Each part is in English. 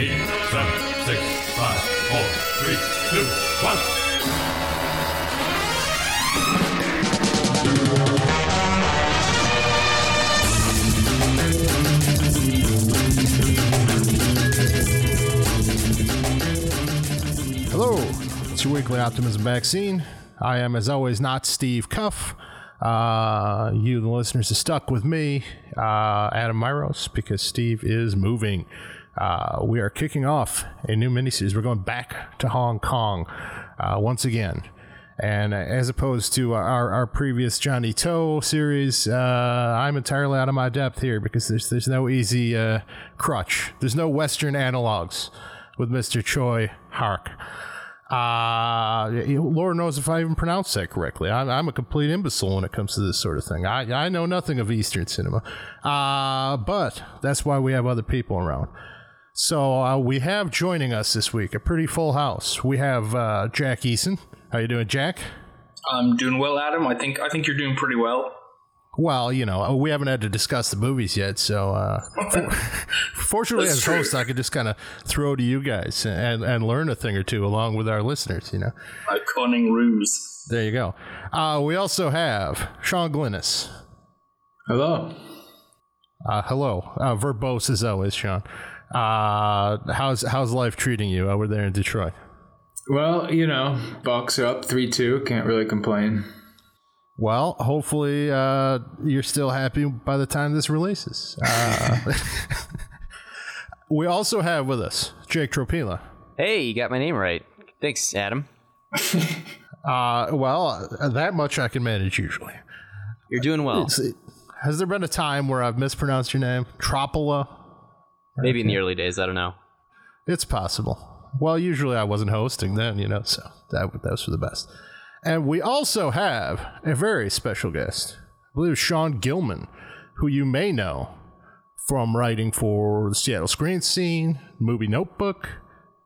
eight, seven, six, five, four, three, two, one. Hello, it's your weekly optimism vaccine. I am, as always, not Steve Cuff. Uh, you, the listeners, are stuck with me, uh, Adam Myros, because Steve is moving. Uh, we are kicking off a new miniseries. We're going back to Hong Kong uh, once again. And as opposed to our, our previous Johnnie To series, uh, I'm entirely out of my depth here because there's there's no easy uh, crutch. There's no Western analogs with Mr. Tsui Hark. Uh, Lord knows if I even pronounce that correctly. I'm, I'm a complete imbecile when it comes to this sort of thing. I, I know nothing of Eastern cinema. Uh, but that's why we have other people around. So uh, we have joining us this week a pretty full house. We have uh, Jack Eason. How you doing, Jack? I'm doing well, Adam. I think I think you're doing pretty well. Well, you know, we haven't had to discuss the movies yet, so uh, fortunately, That's as true. host, I could just kind of throw to you guys and, and learn a thing or two along with our listeners. You know, A cunning ruse. there you go. Uh, we also have Sean Glynis. Hello. Uh, hello, uh, verbose as always, Sean. Uh, how's how's life treating you over there in Detroit? Well, you know, Bucks are up 3 2. Can't really complain. Well, hopefully uh, you're still happy by the time this releases. Uh, we also have with us Jake Tropila. Hey, you got my name right. Thanks, Adam. Uh, well, uh, that much I can manage usually. You're doing well. It's- has there been a time where I've mispronounced your name? Tropila? Maybe in the early days, I don't know. It's possible. Well, usually I wasn't hosting then, you know, so that, that was for the best. And we also have a very special guest. I believe Sean Gilman, who you may know from writing for the Seattle Screen Scene, MUBI Notebook,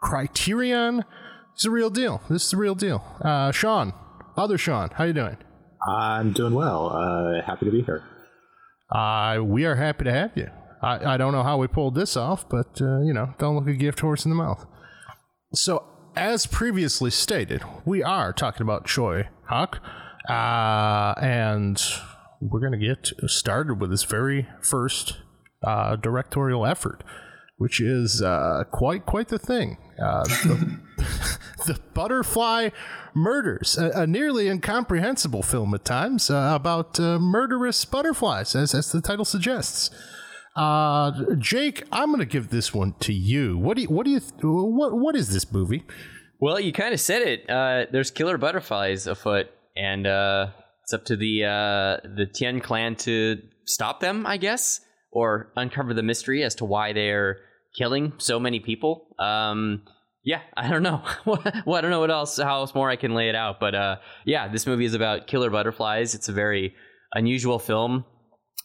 Criterion. It's a real deal. This is the real deal. Uh, Sean, other Sean, how you doing? I'm doing well. Uh, happy to be here. Uh, we are happy to have you. I, I don't know how we pulled this off, but, uh, you know, don't look a gift horse in the mouth. So, as previously stated, we are talking about Tsui Hark, uh, and we're going to get started with this very first uh, directorial effort, which is uh, quite quite the thing. Uh, the, the Butterfly Murders, a, a nearly incomprehensible film at times uh, about uh, murderous butterflies, as, as the title suggests. Uh, Jake, I'm going to give this one to you. What do you, what do you, what, what is this movie? Well, you kind of said it. Uh, there's killer butterflies afoot, and uh, it's up to the uh, the Tien clan to stop them, I guess, or uncover the mystery as to why they're killing so many people. Um, yeah, I don't know. well, I don't know what else, how else more I can lay it out. But uh, yeah, this movie is about killer butterflies. It's a very unusual film.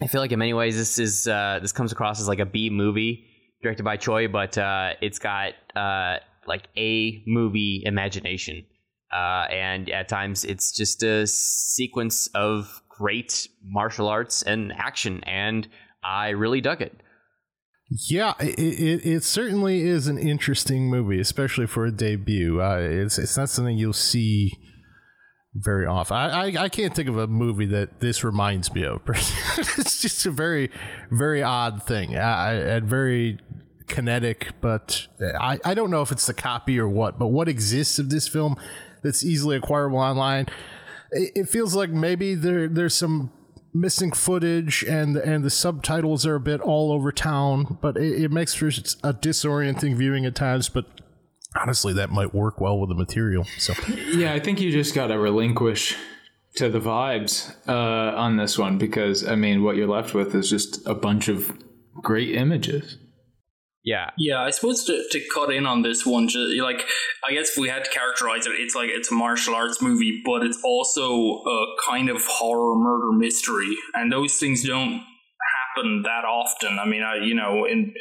I feel like in many ways this is uh, this comes across as like a B movie directed by Tsui, but uh, it's got uh, like a movie imagination, uh, and at times it's just a sequence of great martial arts and action, and I really dug it. Yeah, it, it, it certainly is an interesting movie, especially for a debut. Uh, it's it's not something you'll see very often. I, I, I can't think of a movie that this reminds me of. it's just a very very odd thing uh, and very kinetic. But I, I don't know if it's the copy or what. But what exists of this film that's easily acquirable online? It, it feels like maybe there there's some missing footage and and the subtitles are a bit all over town but it, it makes for a disorienting viewing at times but honestly that might work well with the material so Yeah, I think you just got to relinquish to the vibes uh, on this one because, I mean, what you're left with is just a bunch of great images. Yeah, Yeah, I suppose to, to cut in on this one, ju- like I guess if we had to characterize it, it's like it's a martial arts movie, but it's also a kind of horror murder mystery, and those things don't happen that often. I mean, I you know, in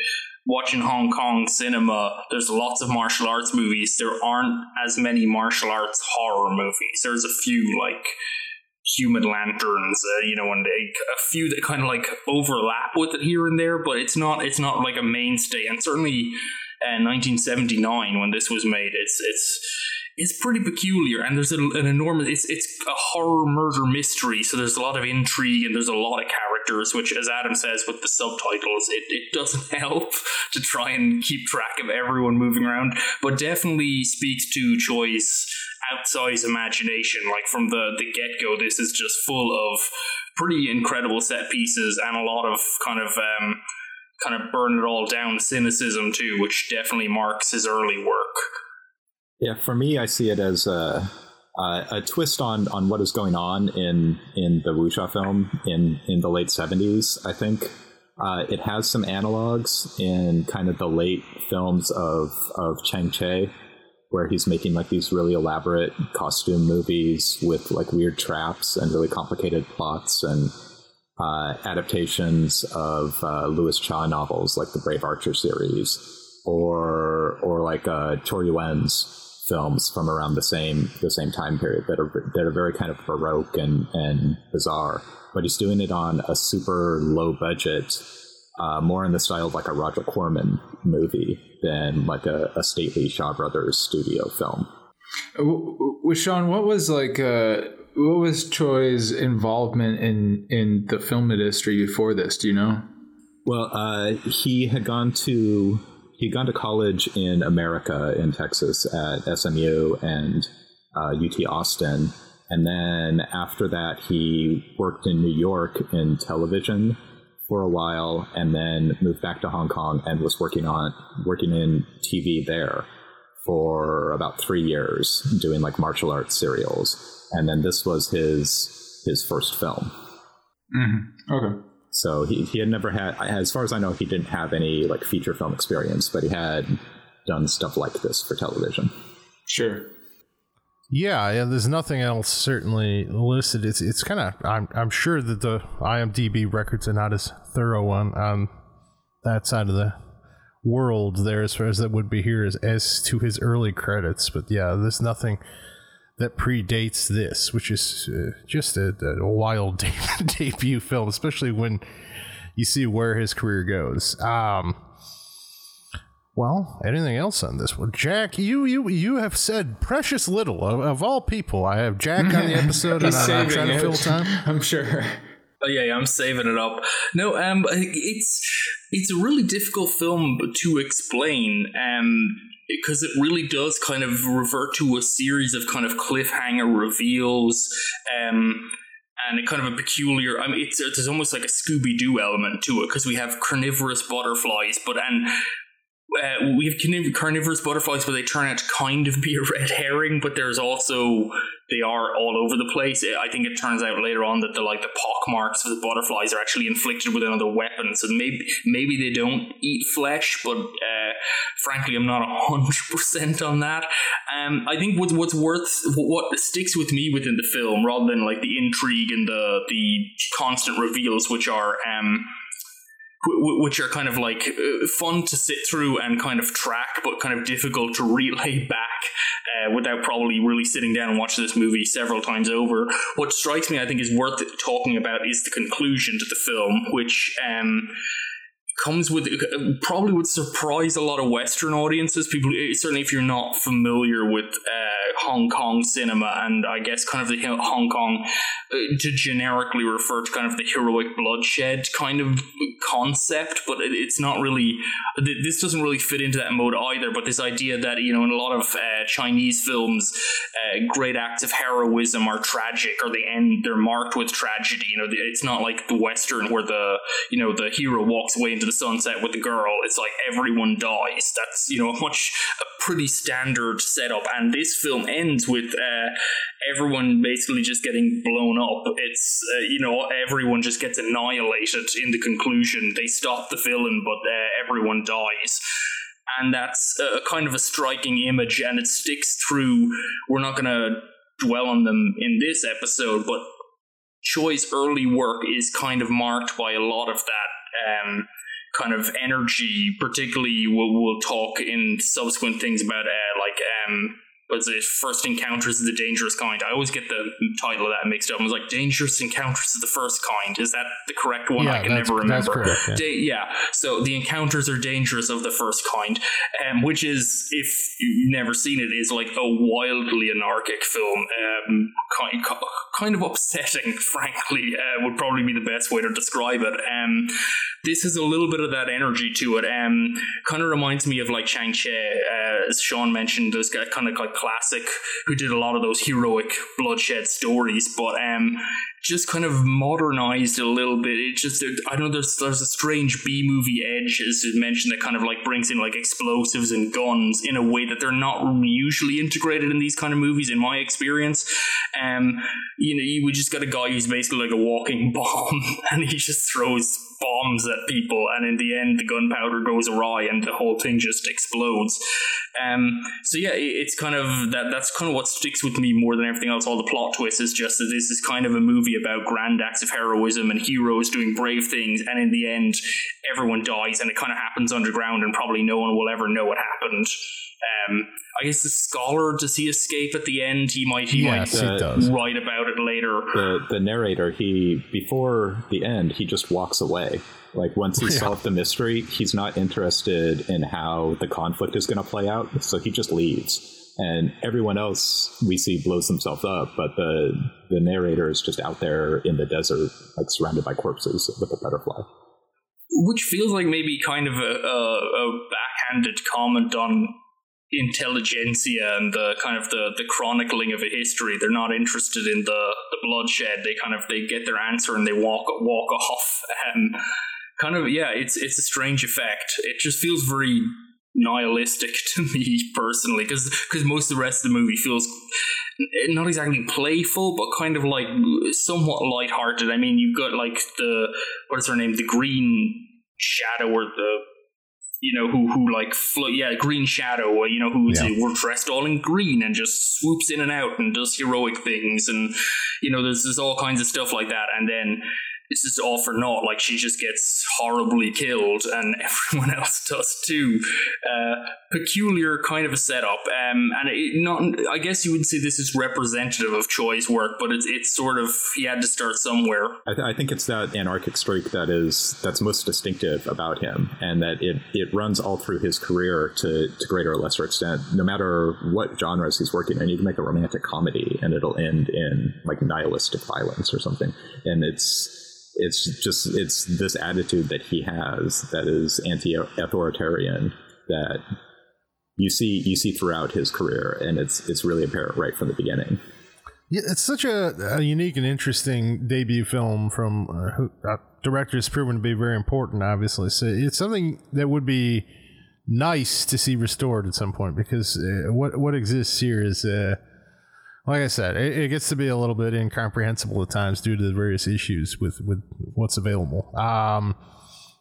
watching Hong Kong cinema, there's lots of martial arts movies. There aren't as many martial arts horror movies. There's a few like human lanterns uh, you know and a, a few that kind of like overlap with it here and there but it's not it's not like a mainstay and certainly uh, 1979 when this was made. It's it's it's pretty peculiar, and there's a, an enormous. It's it's a horror murder mystery, so there's a lot of intrigue and there's a lot of characters. Which, as Adam says with the subtitles, it, it doesn't help to try and keep track of everyone moving around, but definitely speaks to Tsui's outsized imagination. Like from the the get go, this is just full of pretty incredible set pieces and a lot of kind of. Um, kind of burn it all down cynicism too, which definitely marks his early work. Yeah, for me, I see it as a, a, twist on, on what is going on in in the wuxia film in in the late seventies. I think uh, it has some analogs in kind of the late films of of Chang Cheh, where he's making like these really elaborate costume movies with like weird traps and really complicated plots and uh, adaptations of uh, Louis Cha novels like the Brave Archer series or or like uh, Chor Yuen's films from around the same the same time period that are that are very kind of baroque and and bizarre. But he's doing it on a super low budget, uh, more in the style of like a Roger Corman movie than like a, a stately Shaw Brothers studio film. With Sean, what was like uh, what was Tsui's involvement in in the film industry before this? Do you know? Well, uh, he had gone to he'd gone to college in America in Texas at SMU and uh, UT Austin. And then after that, he worked in New York in television for a while, and then moved back to Hong Kong and was working on working in TV there for about three years, doing like martial arts serials. And then this was his his first film. Mm-hmm. Okay. So he, he had never had, as far as I know, he didn't have any like feature film experience, but he had done stuff like this for television. Sure. Yeah, yeah. There's nothing else certainly listed. It's it's kind of I'm I'm sure that the IMDb records are not as thorough on on that side of the world there as far as that would be here as as to his early credits. But yeah, there's nothing that predates this, which is uh, just a, a wild de- debut film, especially when you see where his career goes. Um, well, anything else on this one, Jack? You you you have said precious little of, of all people. I have Jack on the episode, and I'm, I'm trying to fill time. I'm sure. Oh yeah, yeah, I'm saving it up. No, um, it's it's a really difficult film to explain. Um, because it really does kind of revert to a series of kind of cliffhanger reveals um, and a kind of a peculiar i mean it's there's almost like a scooby-doo element to it because we have carnivorous butterflies but and uh, we have carnivorous butterflies where they turn out to kind of be a red herring but there's also they are all over the place. I think it turns out later on that the like the pock marks of the butterflies are actually inflicted with another weapon. So maybe maybe they don't eat flesh, but uh, frankly, I'm not hundred percent on that. Um, I think what's what's worth what sticks with me within the film, rather than like the intrigue and the the constant reveals, which are um which are kind of like uh, fun to sit through and kind of track, but kind of difficult to relay back uh, without probably really sitting down and watching this movie several times over. What strikes me, I think, is worth talking about is the conclusion to the film, which. Um, comes with probably would surprise a lot of Western audiences. People, certainly if you're not familiar with uh, Hong Kong cinema, and I guess kind of the Hong Kong uh, to generically refer to kind of the heroic bloodshed kind of concept, but it, it's not really. This doesn't really fit into that mode either. But this idea that you know in a lot of uh, Chinese films, uh, great acts of heroism are tragic, or they end they're marked with tragedy. You know, it's not like the Western where the you know the hero walks away into the sunset with the girl. It's like everyone dies. That's you know a much a pretty standard setup, and this film ends with uh, everyone basically just getting blown up. It's uh, you know everyone just gets annihilated in the conclusion. They stop the villain, but uh, everyone dies. And that's a kind of a striking image, and it sticks through. We're not going to dwell on them in this episode, but Tsui's early work is kind of marked by a lot of that um, kind of energy. Particularly, we'll, we'll, talk in subsequent things about uh, like um, was it First Encounters of the Dangerous Kind? I always get the title of that mixed up. I was like, Dangerous Encounters of the First Kind. Is that the correct one? Yeah, I can never remember. correct, yeah. Da- yeah. So the encounters are dangerous of the first kind, um, which is, if you've never seen it, is like a wildly anarchic film. Um, kind, kind of upsetting, frankly, uh, would probably be the best way to describe it. Um, this has a little bit of that energy to it. Um, kind of reminds me of like Chang Cheh, uh, as Sean mentioned, guy kind of like classic who did a lot of those heroic bloodshed stories, but um, just kind of modernized a little bit. It just I know there's there's a strange B movie edge, as you mentioned, that kind of like brings in like explosives and guns in a way that they're not usually integrated in these kind of movies, in my experience. Um, you know, you we just got a guy who's basically like a walking bomb, and he just throws bombs at people, and in the end, the gunpowder goes awry, and the whole thing just explodes. Um, so yeah, it- it's kind of that. That's kind of what sticks with me more than everything else. All the plot twists is just that this is kind of a movie about grand acts of heroism and heroes doing brave things, and in the end, everyone dies, and it kind of happens underground, and probably no one will ever know what happened. Um, I guess the scholar does he escape at the end? He might. He Yes, might it does. write about it later. the the narrator he before the end he just walks away like once he solved the mystery he's not interested in how the conflict is going to play out so he just leaves and everyone else we see blows themselves up but the the narrator is just out there in the desert like surrounded by corpses with a butterfly which feels like maybe kind of a, a, a backhanded comment on intelligentsia and the kind of the, the chronicling of a history. They're not interested in the, the bloodshed. They kind of they get their answer and they walk walk off. And kind of yeah, it's it's a strange effect. It just feels very nihilistic to me personally because because most of the rest of the movie feels not exactly playful, but kind of like somewhat lighthearted. I mean, you've got like the what is her name, the Green Shadow, or the you know who who like flo- yeah, Green Shadow, uh, you know who's Yeah. we're dressed all in green and just swoops in and out and does heroic things, and you know there's there's all kinds of stuff like that, and then. It's just all for naught. Like she just gets horribly killed, and everyone else does too. Uh, peculiar kind of a setup, um, and it not. I guess you would say this is representative of Tsui's work, but it's it's sort of he had to start somewhere. I, th- I think it's that anarchic streak that is that's most distinctive about him, and that it, it runs all through his career to, to greater or lesser extent. No matter what genres he's working in, you can make a romantic comedy, and it'll end in like nihilistic violence or something. And it's it's just it's this attitude that he has that is anti-authoritarian that you see you see throughout his career, and it's it's really apparent right from the beginning. Yeah, it's such a, a unique and interesting debut film from uh, who, uh, directors proven to be very important. Obviously, so it's something that would be nice to see restored at some point because uh, what what exists here is, uh, like I said, it, it gets to be a little bit incomprehensible at times due to the various issues with with what's available. Um,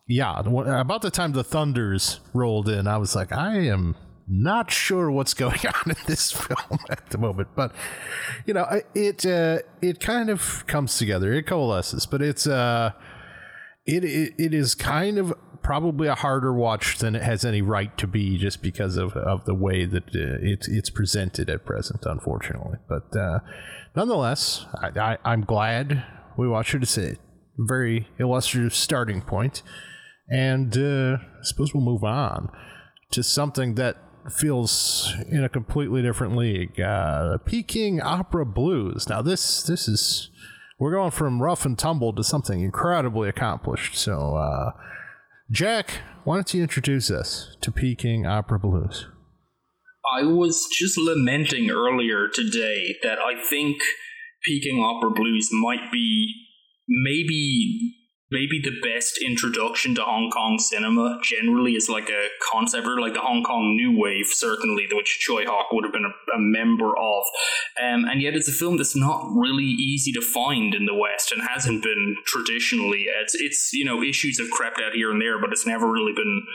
yeah, about the time the thunders rolled in, I was like, I am not sure what's going on in this film at the moment, but you know, it uh, it kind of comes together, it coalesces, but it's uh, it, it it is kind of probably a harder watch than it has any right to be, just because of, of the way that uh, it's it's presented at present, unfortunately. But uh, nonetheless, I, I, I'm glad we watched it. It's a very illustrative starting point, and uh, I suppose we'll move on to something that feels in a completely different league. Uh, Peking Opera Blues. Now this this is we're going from rough and tumble to something incredibly accomplished. So, uh, Jack, why don't you introduce us to Peking Opera Blues? I was just lamenting earlier today that I think Peking Opera Blues might be maybe maybe the best introduction to Hong Kong cinema generally is like a concept or like the Hong Kong New Wave certainly which Tsui Hark would have been a, a member of. Um, and yet it's a film that's not really easy to find in the West and hasn't been traditionally. It's it's you know issues have crept out here and there but it's never really been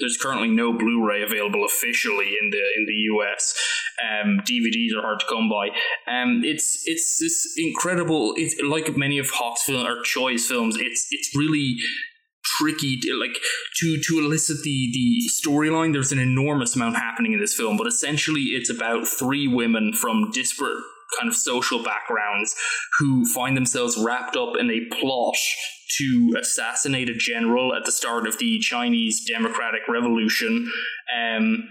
there's currently no Blu-ray available officially in the in the US um, DVDs are hard to come by um, it's it's this incredible it's like many of Hark's film or Tsui's films it's it's really tricky to, like to to elicit the the storyline there's an enormous amount happening in this film but essentially it's about three women from disparate kind of social backgrounds who find themselves wrapped up in a plot to assassinate a general at the start of the Chinese Democratic Revolution. Um,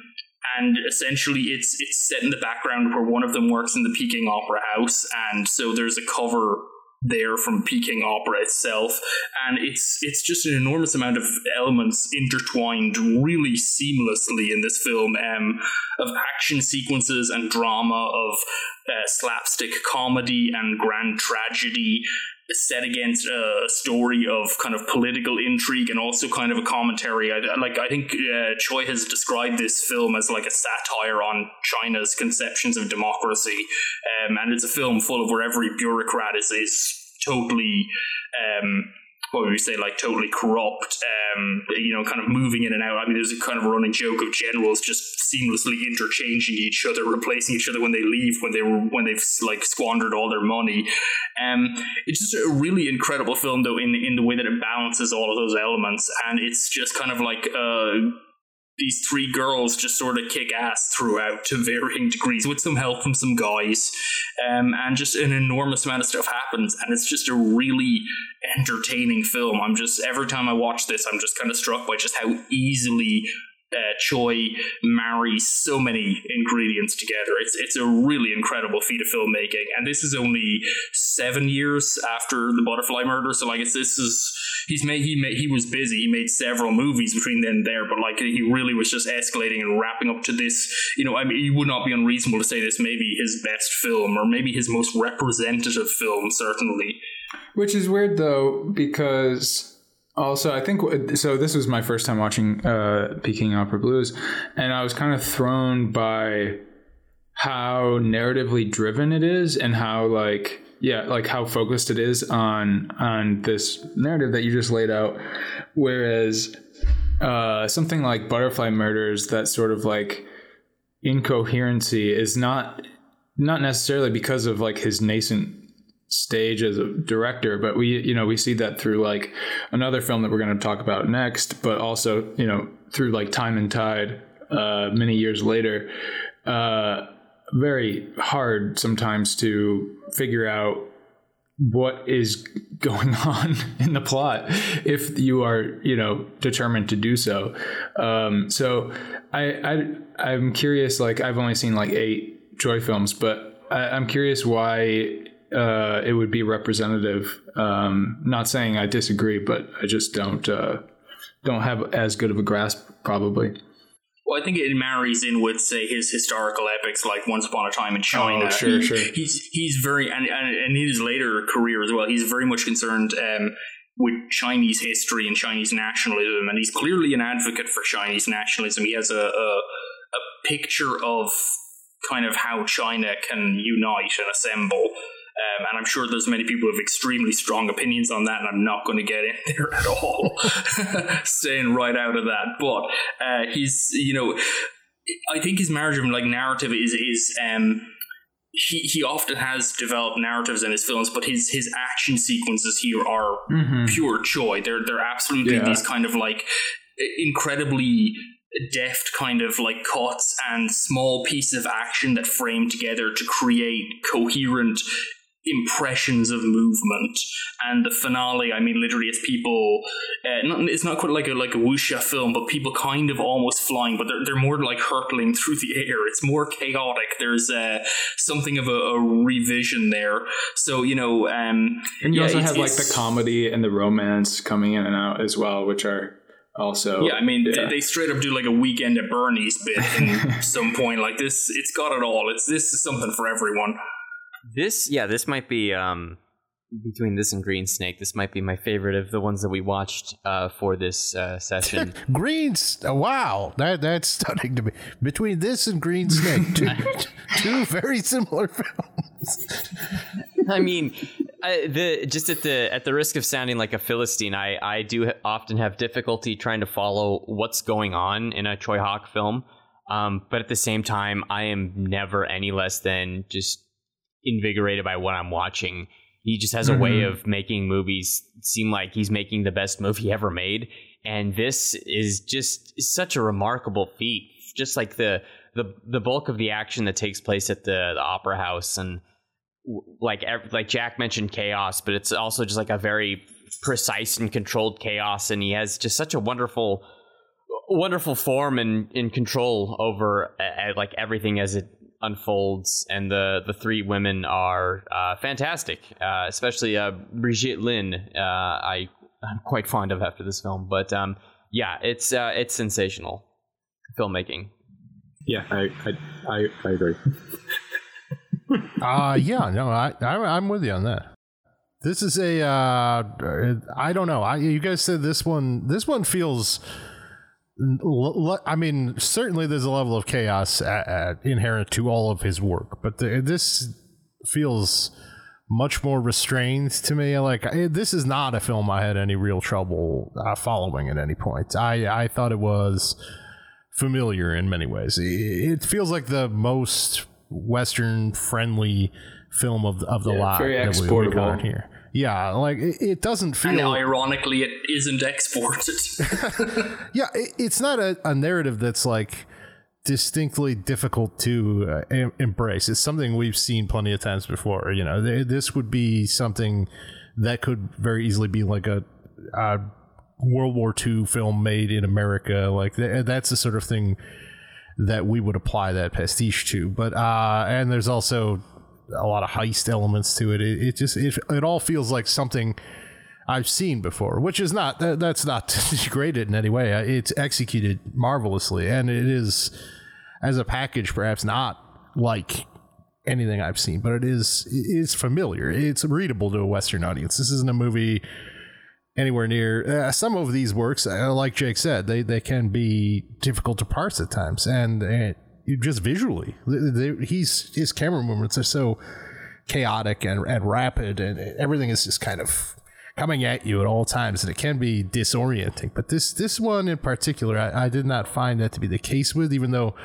and essentially, it's it's set in the background where one of them works in the Peking Opera House, and so there's a cover there from Peking Opera itself, and it's it's just an enormous amount of elements intertwined really seamlessly in this film, um, of action sequences and drama, of uh, slapstick comedy and grand tragedy, set against a story of kind of political intrigue and also kind of a commentary. I, like I think uh, Tsui has described this film as like a satire on China's conceptions of democracy, um, and it's a film full of where every bureaucrat is is totally. Um, what would we say, like totally corrupt, um, you know, kind of moving in and out. I mean, there's a kind of running joke of generals just seamlessly interchanging each other, replacing each other when they leave, when they were when they've like squandered all their money. Um, it's just a really incredible film, though, in in the way that it balances all of those elements, and it's just kind of like. Uh, these three girls just sort of kick ass throughout to varying degrees with some help from some guys. Um, and just an enormous amount of stuff happens and it's just a really entertaining film. I'm just every time i watch this i'm just kind of struck by just how easily uh, Tsui marries so many ingredients together. It's it's a really incredible feat of filmmaking, and this is only seven years after the Butterfly Murder. So like, it's this is he's made he made he was busy. He made several movies between then and there, but like he really was just escalating and wrapping up to this. You know, I mean, it would not be unreasonable to say this may be his best film, or maybe his most representative film, certainly. Which is weird though, because also i think so this was my first time watching uh peking opera blues and i was kind of thrown by how narratively driven it is and how like yeah like how focused it is on on this narrative that you just laid out. Whereas uh something like butterfly murders that sort of like incoherency is not not necessarily because of like his nascent stage as a director but we you know we see that through like another film that we're going to talk about next but also you know through like time and tide uh many years later uh very hard sometimes to figure out what is going on in the plot if you are you know determined to do so. Um so i i i'm curious like i've only seen like eight Tsui films but I, i'm curious why uh, it would be representative. Um, not saying I disagree, but I just don't uh, don't have as good of a grasp, probably. Well, I think it marries in with, say, his historical epics like Once Upon a Time in China. Oh, sure, he, sure. He's he's very and, and in his later career as well. He's very much concerned um, with Chinese history and Chinese nationalism, and he's clearly an advocate for Chinese nationalism. He has a, a, a picture of kind of how China can unite and assemble. Um, and I'm sure there's many people who have extremely strong opinions on that, and I'm not going to get in there at all, staying right out of that. But uh, he's, you know, I think his marriage of like narrative is is um, he he often has developed narratives in his films, but his his action sequences here are pure joy. They're they're absolutely Yeah. these kind of like incredibly deft kind of like cuts and small pieces of action that frame together to create coherent impressions of movement and the finale i mean literally it's people uh, not, it's not quite like a like a wuxia film but people kind of almost flying but they're, they're more like hurtling through the air it's more chaotic there's uh, something of a, a revision there so you know um And you yeah, also have like the comedy and the romance coming in and out as well, which are also Yeah, I mean, Yeah. They, they straight up do like a weekend at Bernie's bit in some point. Like this, it's got it all. It's this is something for everyone. This, yeah, this might be um, between this and Green Snake. This might be my favorite of the ones that we watched uh, for this uh, session. Greens. oh, Wow, that that's stunning to me. Between this and Green Snake, two, two very similar films. I mean, I, the just at the at the risk of sounding like a philistine, I I do often have difficulty trying to follow what's going on in a Tsui Hark film. Um, but at the same time, I am never any less than just invigorated by what I'm watching. he just has a way of making movies seem like he's making the best movie ever made. And this is just such a remarkable feat. Just like the the the bulk of the action that takes place at the, the opera house and like like Jack mentioned chaos, but it's also just like a very precise and controlled chaos, and he has just such a wonderful wonderful form and in control over uh, like everything as it unfolds and the the three women are uh, fantastic uh, especially uh, Brigitte Lin uh, I I'm quite fond of after this film but um, yeah it's uh, it's sensational filmmaking Yeah, I I, I, I agree. Uh yeah, no, I, I I'm with you on that. This is a uh I don't know. I you guys said this one this one feels l- l- I mean, certainly there's a level of chaos at, at, inherent to all of his work, but the, this feels much more restrained to me. Like I, this is not a film I had any real trouble uh, following at any point. I I thought it was familiar in many ways. It, feels like the most Western friendly film of the, of the Yeah, lot that we- we exportable. got here. Yeah, like it, it doesn't feel. And ironically, it isn't exported. Yeah, it, it's not a, a narrative that's like distinctly difficult to uh, em- embrace. It's something we've seen plenty of times before. You know, Th- this would be something that could very easily be like a, a World War II film made in America. Like th- that's the sort of thing that we would apply that pastiche to. But uh, and there's also a lot of heist elements to it. It, it just it, it all feels like something I've seen before, which is not that, that's not degraded in any way. Uh, It's executed marvelously, and it is as a package perhaps not like anything I've seen, but it is it's familiar. It's readable to a Western audience. This isn't a movie anywhere near uh, some of these works. Uh, like Jake said, they they can be difficult to parse at times, and, and just visually, they, they, he's his camera movements are so chaotic and, and rapid, and everything is just kind of coming at you at all times, and it can be disorienting. But this this one in particular, I, I did not find that to be the case with, even though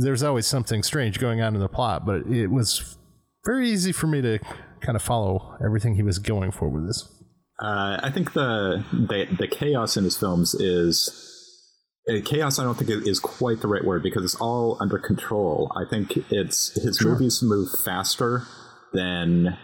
there's always something strange going on in the plot. But it was very easy for me to kind of follow everything he was going for with this. Uh, I think the, the the chaos in his films is chaos. I don't think is quite the right word because it's all under control. I think it's his movies move faster than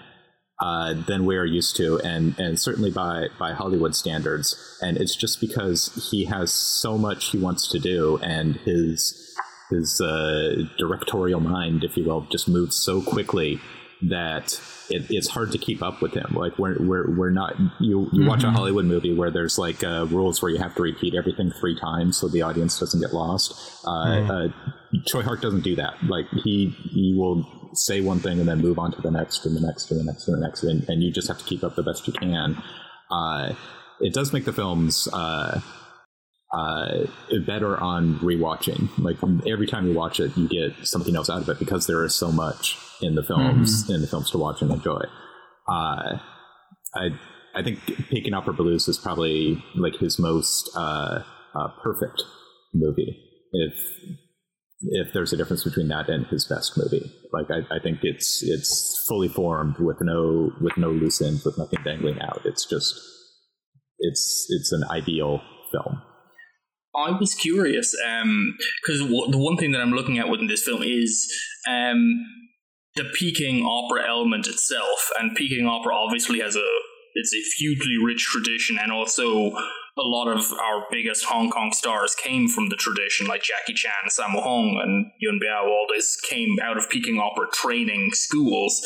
uh, than we are used to, and and certainly by by Hollywood standards. And it's just because he has so much he wants to do, and his his uh, directorial mind, if you will, just moves so quickly that it, it's hard to keep up with him. Like we're we're, we're not you you watch a Hollywood movie where there's like uh, rules where you have to repeat everything three times so the audience doesn't get lost. Uh, uh, Tsui Hark doesn't do that. Like he he will say one thing and then move on to the next and the next and the next and the next, and, and you just have to keep up the best you can. Uh, it does make the films. Uh, better on rewatching. Like every time you watch it, you get something else out of it because there is so much in the films in the films to watch and enjoy. Uh, I I think Peking Opera Blues is probably like his most uh, uh, perfect movie. If if there's a difference between that and his best movie, like I, I think it's it's fully formed with no with no loose ends, with nothing dangling out. It's just it's it's an ideal film. I was curious because w- the one thing that I'm looking at within this film is um, the Peking opera element itself, and Peking opera obviously has a it's a hugely rich tradition, and also a lot of our biggest Hong Kong stars came from the tradition, like Jackie Chan, Sammo Hung, and Yuen Biao. All this came out of Peking opera training schools.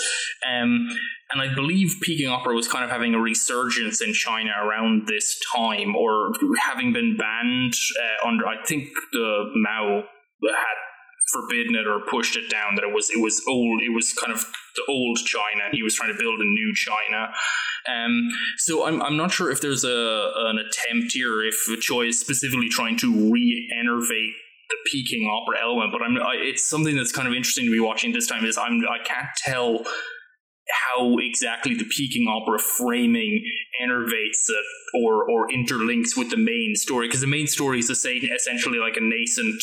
Um, and I believe Peking opera was kind of having a resurgence in China around this time, or having been banned uh, under. I think the Mao had forbidden it or pushed it down. That it was it was old. It was kind of the old China. He was trying to build a new China. Um, so I'm I'm not sure if there's a an attempt here, if Tsui is specifically trying to re-enervate the Peking opera element, but I'm I, it's something that's kind of interesting to be watching this time. Is I'm I can't tell how exactly the Peking opera framing enervates it or or interlinks with the main story because the main story is to say essentially like a nascent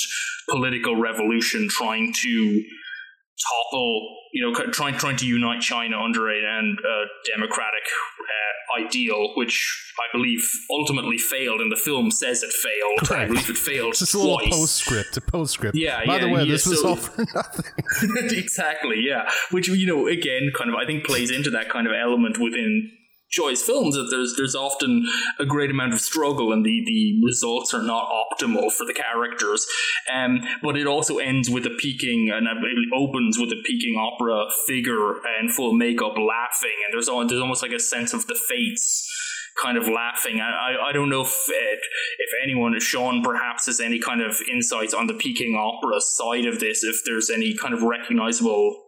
political revolution trying to topple, you know, trying trying to unite China under a, and a democratic uh, ideal, which I believe ultimately failed, and the film says it failed. I believe it failed. Just a little postscript, a postscript. Yeah, By the way, yeah, this was so- all for nothing. exactly, yeah. Which you know, again, kind of, I think plays into that kind of element within Tsui's films that there's there's often a great amount of struggle and the the results are not optimal for the characters. Um, but it also ends with a Peking and it opens with a Peking opera figure and full makeup laughing, and there's al- there's almost like a sense of the fates kind of laughing. I, I, I don't know if uh, if anyone, Sean, perhaps has any kind of insights on the Peking opera side of this, if there's any kind of recognizable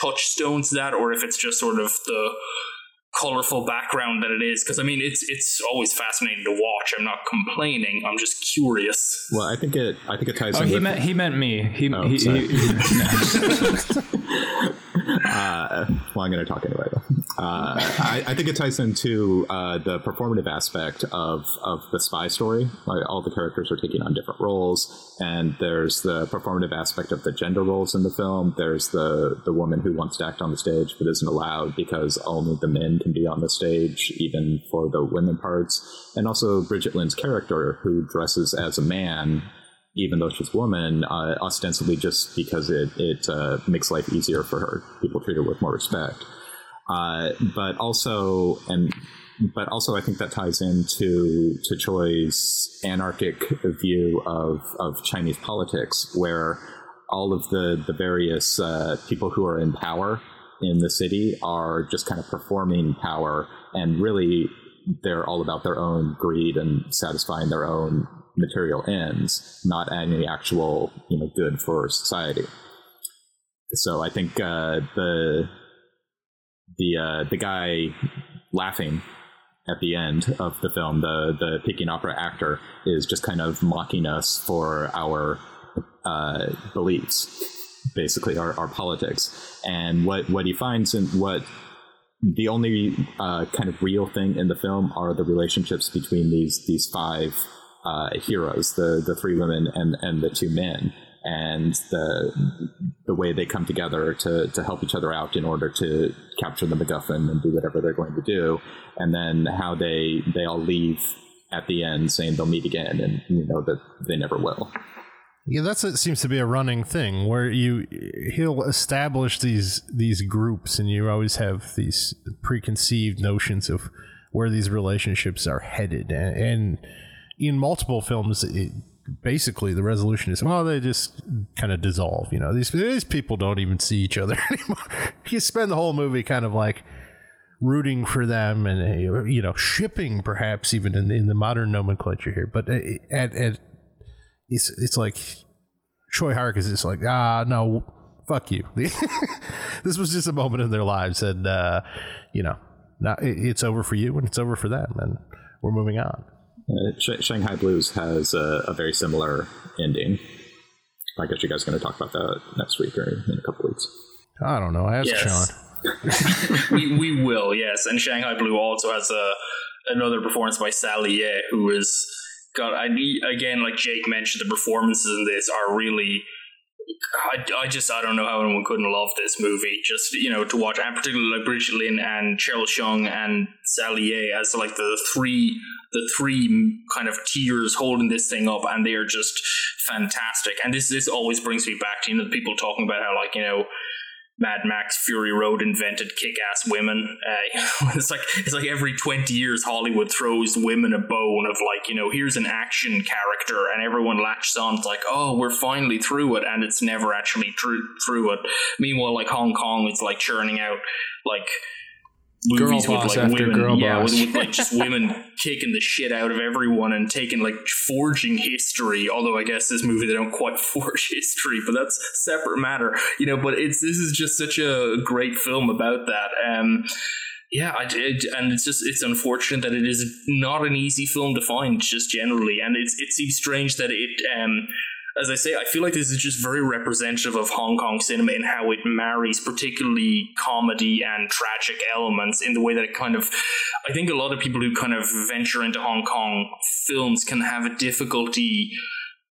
touchstones to that, or if it's just sort of the colorful background that it is. Because I mean, it's it's always fascinating to watch. I'm not complaining. I'm just curious. Well, I think it. I think it ties Oh, in he with. meant he meant me. He, Oh, he, sorry. he- uh, well, I'm going to talk anyway. Uh, I, I think it ties into uh, the performative aspect of of the spy story. Like all the characters are taking on different roles, and there's the performative aspect of the gender roles in the film. There's the the woman who wants to act on the stage but isn't allowed because only the men can be on the stage, even for the women parts. And also Brigitte Lin's character, who dresses as a man even though she's a woman, uh, ostensibly just because it, it uh, makes life easier for her. People treat her with more respect. Uh, but also, and but also, I think that ties into to Tsui's anarchic view of, of Chinese politics, where all of the the various uh, people who are in power in the city are just kind of performing power, and really they're all about their own greed and satisfying their own material ends, not any actual you know good for society. So I think uh, the the uh, the guy laughing at the end of the film, the the Peking opera actor, is just kind of mocking us for our uh, beliefs, basically our, our politics, and what what he finds in what the only uh, kind of real thing in the film are the relationships between these these five uh, heroes, the the three women and and the two men, and the the way they come together to to help each other out in order to capture the MacGuffin and do whatever they're going to do, and then how they they all leave at the end saying they'll meet again, and you know that they never will. Yeah, that's it. Seems to be a running thing where you he'll establish these these groups, and you always have these preconceived notions of where these relationships are headed, and, and in multiple films, it, basically the resolution is well, they just kind of dissolve. You know, these these people don't even see each other anymore. you spend the whole movie kind of like rooting for them and uh, you know shipping perhaps even in, in the modern nomenclature here but uh, at, at it's it's like Tsui Hark is just like ah no fuck you this was just a moment in their lives and uh, you know now it, it's over for you and it's over for them and we're moving on Uh, Sh- Shanghai Blues has a, a very similar ending. I guess you guys are going to talk about that next week or in a couple weeks. I don't know ask Yes. Sean we we will, yes. And Shanghai Blue also has a another performance by Sally Yeh, who is got I again like Jake mentioned, the performances in this are really. I, I just I don't know how anyone couldn't love this movie. Just you know to watch, and particularly like Brigitte Lin and Cherie Chung and Sally Yeh as like the three the three kind of tiers holding this thing up, and they are just fantastic. And this this always brings me back to you know the people talking about how like you know Mad Max Fury Road invented kick-ass women. Uh, it's like it's like every twenty years Hollywood throws women a bone of like you know here's an action character and everyone latches on. It's like oh we're finally through it and it's never actually through through it. Meanwhile, like Hong Kong, it's like churning out like movies Girl with like after women, girl yeah, with, with like just women kicking the shit out of everyone and taking like forging history. Although I guess this movie they don't quite forge history, but that's separate matter, you know. But it's this is just such a great film about that. Um, yeah, I did, and it's just it's unfortunate that it is not an easy film to find, just generally, and it's it seems strange that it um as I say, I feel like this is just very representative of Hong Kong cinema in how it marries particularly comedy and tragic elements in the way that it kind of. I think a lot of people who kind of venture into Hong Kong films can have a difficulty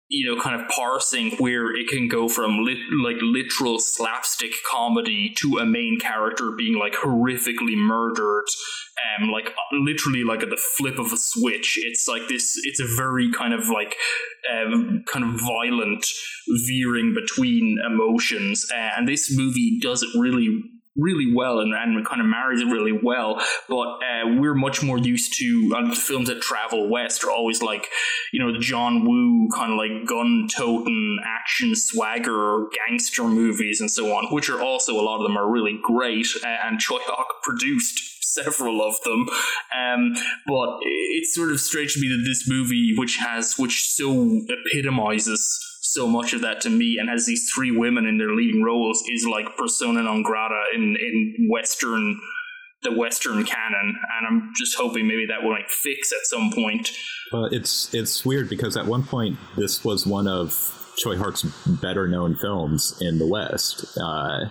you know, kind of parsing where it can go from lit, like literal slapstick comedy to a main character being like horrifically murdered, um, like literally like at the flip of a switch. It's like this. It's a very kind of like um, kind of violent veering between emotions, uh, and this movie does it really really well and, and kind of marries it really well. But uh, we're much more used to uh, films that travel west are always like, you know, the John Woo kind of like gun toting action swagger gangster movies and so on, which are also a lot of them are really great. And Tsui Hark produced several of them. Um, but it's sort of strange to me that this movie, which has, which so epitomizes so much of that to me and has these three women in their leading roles is like persona non grata in in western the western canon and i'm just hoping maybe that will like fix at some point. Well it's it's weird because at one point this was one of Tsui Hark's better known films in the west. Uh,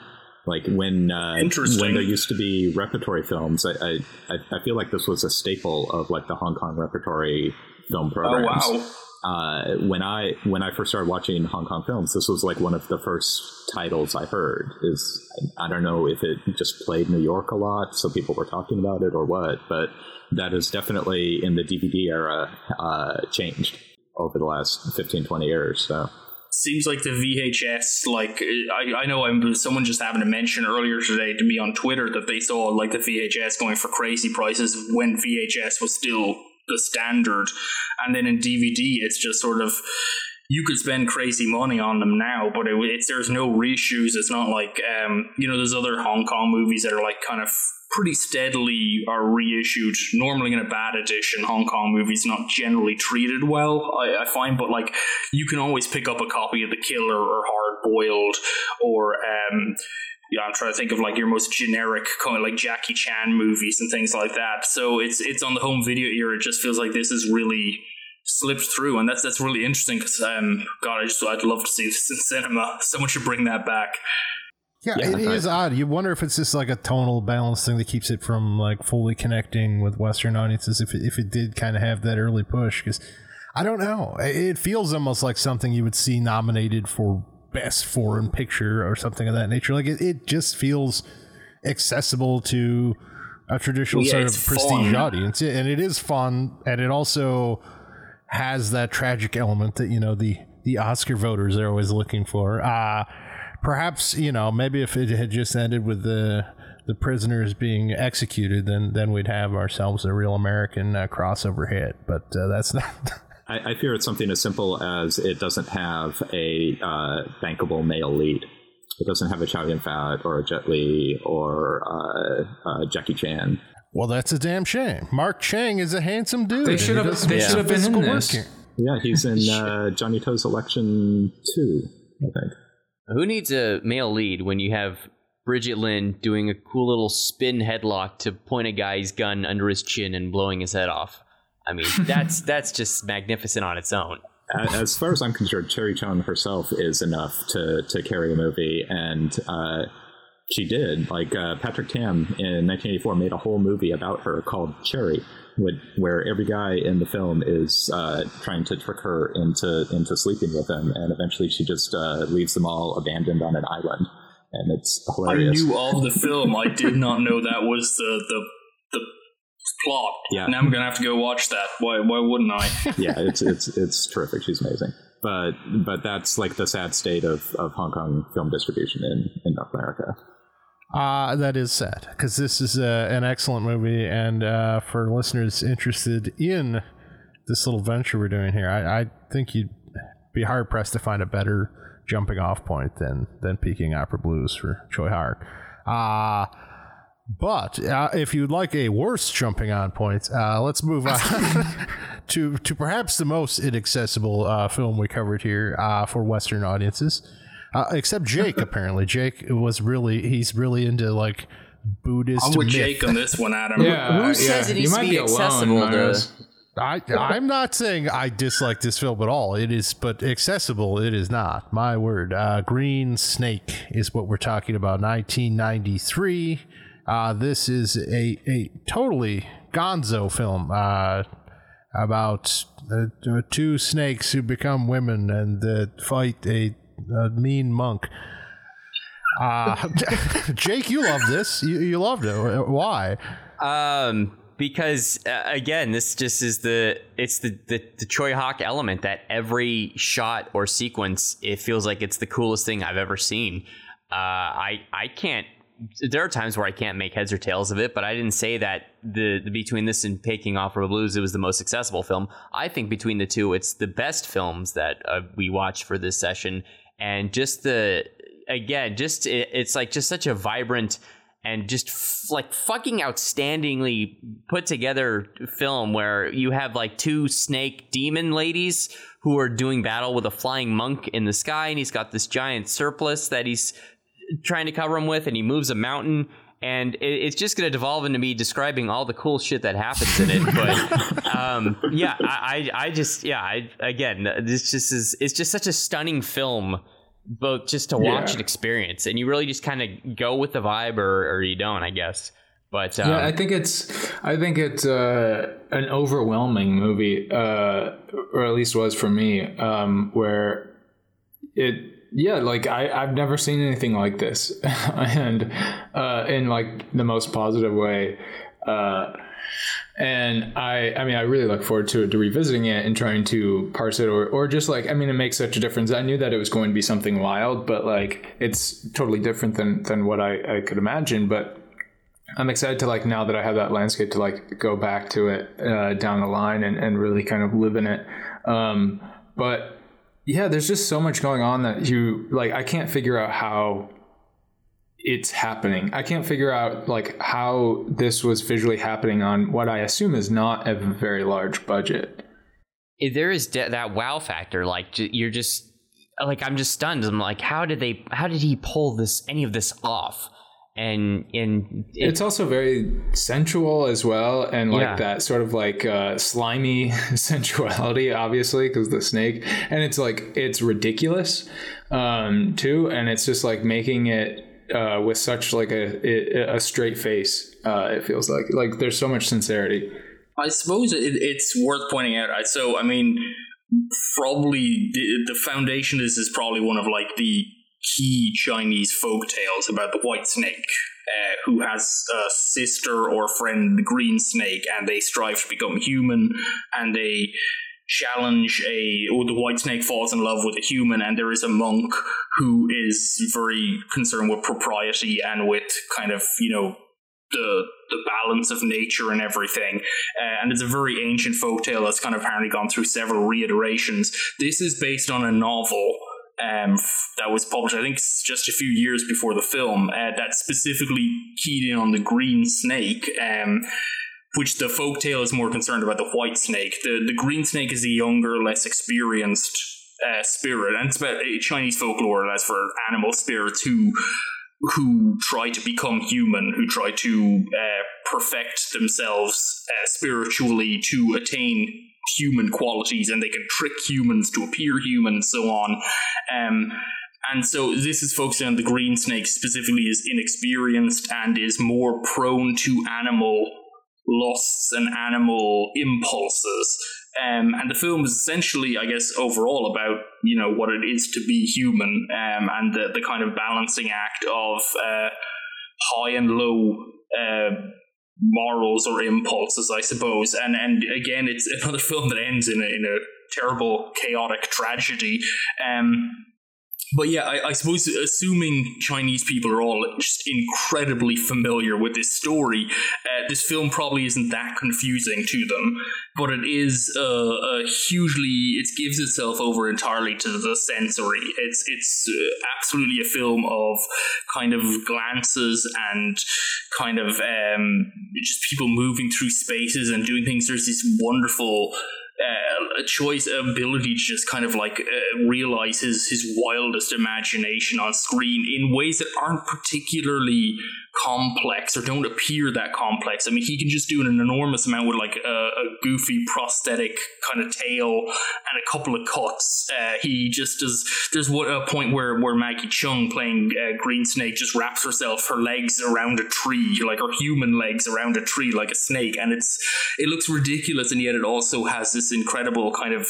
like when uh, when there used to be repertory films I, I i feel like this was a staple of like the hong kong repertory film programs oh wow uh, when I when I first started watching Hong Kong films, this was like one of the first titles I heard. Is I don't know if it just played New York a lot, so people were talking about it or what, but that is definitely in the DVD era uh, changed over the last 15, 20 years. So seems like the VHS, like I, I know I'm someone just happened to mention earlier today to me on Twitter that they saw like the VHS going for crazy prices when VHS was still the standard. And then in DVD, it's just sort of you could spend crazy money on them now, but it, it's there's no reshoots. It's not like um, you know there's other Hong Kong movies that are like kind of pretty steadily are reissued. Normally in a bad edition, Hong Kong movies not generally treated well. I, I find, but like you can always pick up a copy of The Killer or Hard Boiled or um, yeah, I'm trying to think of like your most generic kind of like Jackie Chan movies and things like that. So it's it's on the home video era. It just feels like this is really slipped through, and that's that's really interesting because um, God, I just I'd love to see this in cinema. Someone should bring that back. Yeah, yeah, it is odd. You wonder if it's just like a tonal balance thing that keeps it from like fully connecting with Western audiences. If it, if it did kind of have that early push, because I don't know, it feels almost like something you would see nominated for best foreign picture or something of that nature. Like it, it just feels accessible to a traditional yeah, sort of prestige fun. audience, and it is fun, and it also has that tragic element that you know the the Oscar voters are always looking for. Uh, perhaps you know maybe if it had just ended with the the prisoners being executed, then then we'd have ourselves a real American uh, crossover hit. But uh, that's not I, I, fear it's something as simple as it doesn't have a uh, bankable male lead. It doesn't have a Chow Yun Fat or a Jet Li or uh, uh, Jackie Chan. Well, that's a damn shame. Mark Cheng is a handsome dude. They should have. They should have been in this. Working. Yeah, he's in uh, Johnnie To's Election Two, I think. Who needs a male lead when you have Brigitte Lin doing a cool little spin headlock to point a guy's gun under his chin and blowing his head off? I mean, that's that's just magnificent on its own. As far as I'm concerned, Cherie Chung herself is enough to to carry a movie, and uh, she did. Like uh, Patrick Tam in 1984 made a whole movie about her called Cherie, where every guy in the film is uh, trying to trick her into into sleeping with him, and eventually she just uh, leaves them all abandoned on an island, and it's hilarious. I knew all the film. I did not know that was the the the plot. Yeah. Now I'm gonna have to go watch that. Why? Why wouldn't I? yeah, it's it's it's terrific. She's amazing. But but that's like the sad state of, of Hong Kong film distribution in, in North America. Uh, that is sad because this is uh, an excellent movie, and uh, for listeners interested in this little venture we're doing here, I, I think you'd be hard pressed to find a better jumping off point than than Peking Opera Blues for Tsui Hark. Uh, but uh, if you'd like a worse jumping on point, uh, let's move on to to perhaps the most inaccessible uh, film we covered here uh, for Western audiences. Uh, except Jake, apparently, Jake was really he's really into like Buddhist. I'm with myth. Jake on this one, Adam. yeah, Who says yeah. it needs to be, be accessible alone, to? I, I'm not saying I dislike this film at all. It is, but accessible, it is not. My word. Uh, Green Snake is what we're talking about. 1993. Uh, this is a, a totally gonzo film. Uh, about uh, uh, two snakes who become women and uh, fight a, a mean monk. Uh, Jake, you love this. You, you loved it. Why? Um, because uh, again, this just is the it's the, the the Tsui Hark element that every shot or sequence it feels like it's the coolest thing I've ever seen. Uh, I I can't. There are times where I can't make heads or tails of it, but I didn't say that the, the between this and Peking Opera Blues it was the most accessible film. I think between the two, it's the best films that uh, we watched for this session, and just the again, just it, it's like just such a vibrant and just f- like fucking outstandingly put together film where you have like two snake demon ladies who are doing battle with a flying monk in the sky and he's got this giant surplus that he's trying to cover him with and he moves a mountain and it, it's just going to devolve into me describing all the cool shit that happens in it but um, yeah I, I, I just yeah I, again this just is it's just such a stunning film both just to watch Yeah. and experience and you really just kind of go with the vibe or, or you don't i guess but um, yeah, I think it's I think it's uh, an overwhelming movie, uh, or at least was for me, um, where it yeah like I, I've never seen anything like this, and uh, in like the most positive way. Uh, and I, I mean, I really look forward to to revisiting it and trying to parse it, or, or just like, I mean, it makes such a difference. I knew that it was going to be something wild, but like, it's totally different than than what I, I could imagine. But I'm excited to like now that I have that landscape to like go back to it uh, down the line and, and really kind of live in it. Um, but yeah, there's just so much going on that you like. I can't figure out how it's happening. I can't figure out like how this was visually happening on what I assume is not a very large budget. there is de- that wow factor like you're just like i'm just stunned i'm like how did they how did he pull this any of this off and and it, It's also very sensual as well, and like Yeah. that sort of like uh, slimy sensuality, obviously, because the snake, and it's like it's ridiculous um, too, and it's just like making it uh, with such like a a straight face. Uh, it feels like like there's so much sincerity. I suppose it, it's worth pointing out. So, I mean, probably the, the foundation is is probably one of like the key Chinese folk tales about the white snake, uh, who has a sister or friend, the green snake, and they strive to become human, and they challenge a or the white snake falls in love with a human and there is a monk who is very concerned with propriety and with kind of you know the the balance of nature and everything. Uh, and it's a very ancient folktale that's kind of apparently gone through several reiterations. This is based on a novel um, that was published, I think, just a few years before the film, uh, that specifically keyed in on the green snake. Um, which the folktale is more concerned about the white snake. The the green snake is a younger, less experienced uh, spirit, and it's about uh, Chinese folklore as for animal spirits who who try to become human, who try to uh, perfect themselves uh, spiritually to attain human qualities, and they can trick humans to appear human, and so on. Um, and so this is focusing on the green snake specifically is inexperienced and is more prone to animal lusts and animal impulses. Um, and the film is essentially, I guess, overall about you know what it is to be human um, and the, the kind of balancing act of uh, high and low uh, morals or impulses, I suppose. And and again, it's another film that ends in a, in a terrible, chaotic tragedy. Um, but yeah, I, I suppose assuming Chinese people are all just incredibly familiar with this story, uh, this film probably isn't that confusing to them. But it is uh, a hugely. It gives itself over entirely to the sensory. It's it's uh, absolutely a film of kind of glances and kind of um, just people moving through spaces and doing things. There's this wonderful uh, a choice ability to just kind of like uh, realize his his wildest imagination on screen in ways that aren't particularly complex or don't appear that complex. I mean, he can just do an enormous amount with like a, a goofy prosthetic kind of tail and a couple of cuts. Uh, he just does. There's what a point where where Maggie Cheung playing uh, Green Snake just wraps herself her legs around a tree, like her human legs around a tree, like a snake, and it's it looks ridiculous, and yet it also has this incredible kind of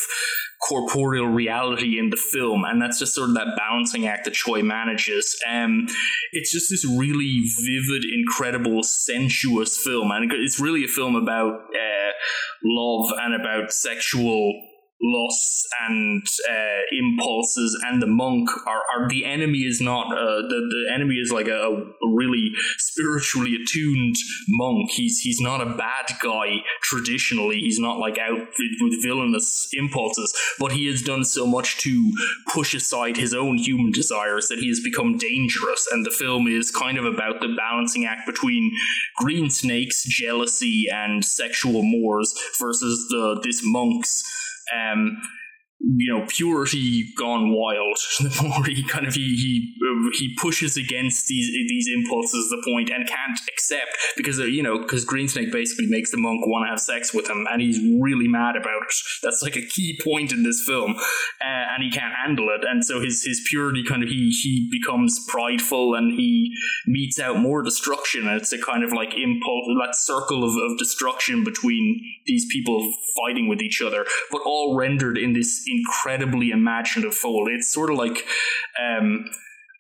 corporeal reality in the film, and that's just sort of that balancing act that Tsui manages. Um, it's just this really vivid, incredible, sensuous film, and it's really a film about uh, love and about sexual lusts and uh, impulses and the monk are, are the enemy is not uh, the, the enemy is like a, a, really spiritually attuned monk. He's he's not a bad guy traditionally. He's not like out with villainous impulses but he has done so much to push aside his own human desires that he has become dangerous. And the film is kind of about the balancing act between green snakes jealousy and sexual mores versus the this monk's um, you know purity gone wild the more he kind of he he uh, he pushes against these these impulses the point and can't accept because uh, you know because greensnake basically makes the monk want to have sex with him and he's really mad about it. That's like a key point in this film uh, and he can't handle it. And so his his purity kind of he he becomes prideful and he meets out more destruction. And it's a kind of like impulse that circle of, of destruction between these people fighting with each other but all rendered in this incredibly imaginative fold. It's sort of like, um,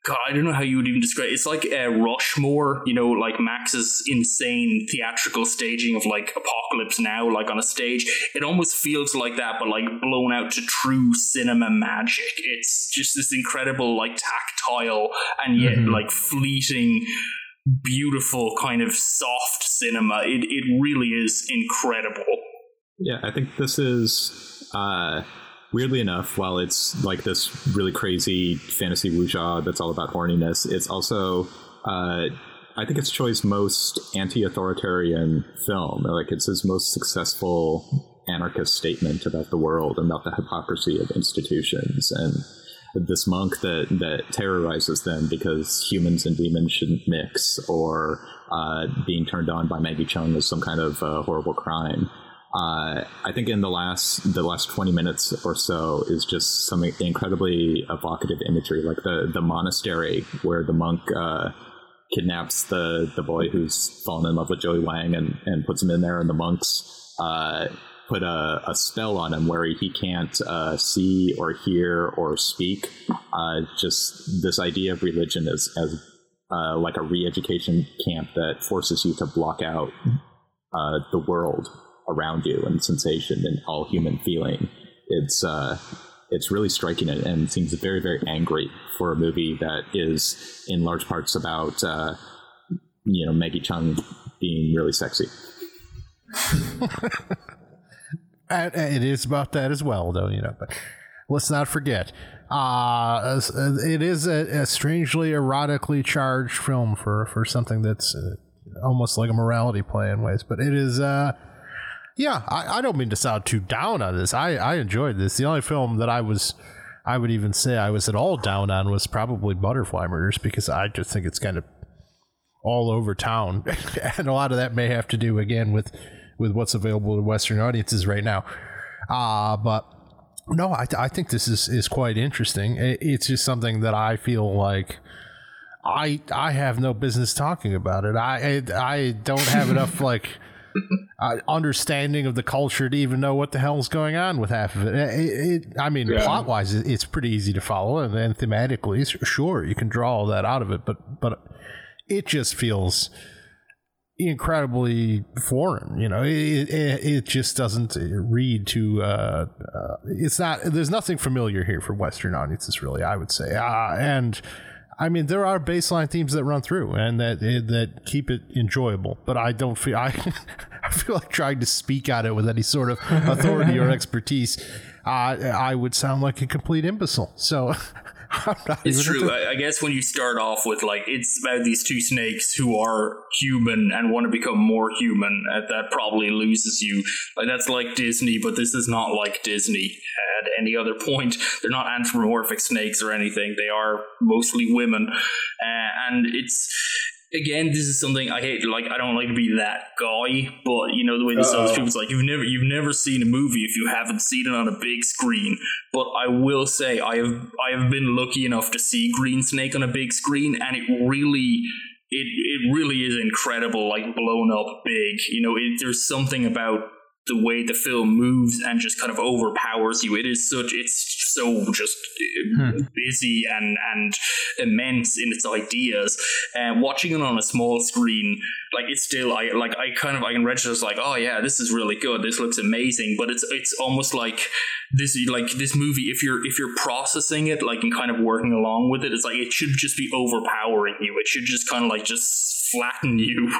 God, I don't know how you would even describe. It. It's like uh, Rushmore, you know, like Max's insane theatrical staging of like Apocalypse Now, like on a stage. It almost feels like that, but like blown out to true cinema magic. It's just this incredible, like tactile and yet mm-hmm. like fleeting beautiful kind of soft cinema. It it really is incredible. Yeah, I think this is uh weirdly enough, while it's like this really crazy fantasy wuxia that's all about horniness, it's also uh, I think it's Tsui's most anti-authoritarian film. Like it's his most successful anarchist statement about the world and about the hypocrisy of institutions and this monk that that terrorizes them because humans and demons shouldn't mix or uh, being turned on by Maggie Cheung is some kind of uh, horrible crime uh, I think in the last the last twenty minutes or so is just some incredibly evocative imagery, like the the monastery where the monk uh, kidnaps the the boy who's fallen in love with Joey Wong and and puts him in there, and the monks uh, put a, a, spell on him where he can't uh, see or hear or speak. Uh, just this idea of religion as as uh, like a re-education camp that forces you to block out the world around you and sensation and all human feeling. It's uh, it's really striking and, and seems very very angry for a movie that is in large parts about uh, you know Maggie Cheung being really sexy. it is about that as well, though. You know, but let's not forget. Uh, it is a, a strangely erotically charged film for, for something that's uh, almost like a morality play in ways, but it is uh, yeah, I, I don't mean to sound too down on this. I, I enjoyed this. The only film that I was, I would even say I was at all down on was probably Butterfly Murders because I just think it's kind of all over town, and a lot of that may have to do again with with what's available to Western audiences right now. Uh, but no, I, I think this is, is quite interesting. It, it's just something that I feel like I I have no business talking about it. I I, I don't have enough like uh, understanding of the culture to even know what the hell's going on with half of it. it, it I mean, yeah. plot wise, it's pretty easy to follow, and then thematically, sure, you can draw all that out of it, but but it just feels incredibly foreign. You know, it it, it just doesn't read to. Uh, uh, it's not. There's nothing familiar here for Western audiences, really. I would say, uh, and I mean, there are baseline themes that run through and that that keep it enjoyable. But I don't feel I, I feel like trying to speak on it with any sort of authority or expertise. Uh, I would sound like a complete imbecile. So it's true. I, I, guess when you start off with like it's about these two snakes who are human and want to become more human, uh, that probably loses you. Like that's like Disney, but this is not like Disney at any other point. They're not anthropomorphic snakes or anything. They are mostly women, uh, and it's again, this is something I hate. Like, I don't like to be that guy, but you know the way this sounds. People's like, you've never, you've never seen a movie if you haven't seen it on a big screen. But I will say, I have, I have been lucky enough to see Green Snake on a big screen, and it really. It, it really is incredible, like blown up big. You know, it, there's something about the way the film moves and just kind of overpowers you. It is such it's so just uh, hmm. busy and and immense in its ideas. And uh, watching it on a small screen, like it's still I like I kind of I can register as like oh yeah this is really good this looks amazing, but it's it's almost like this like this movie if you're if you're processing it like and kind of working along with it, it's like it should just be overpowering you. It should just kind of like just flatten you,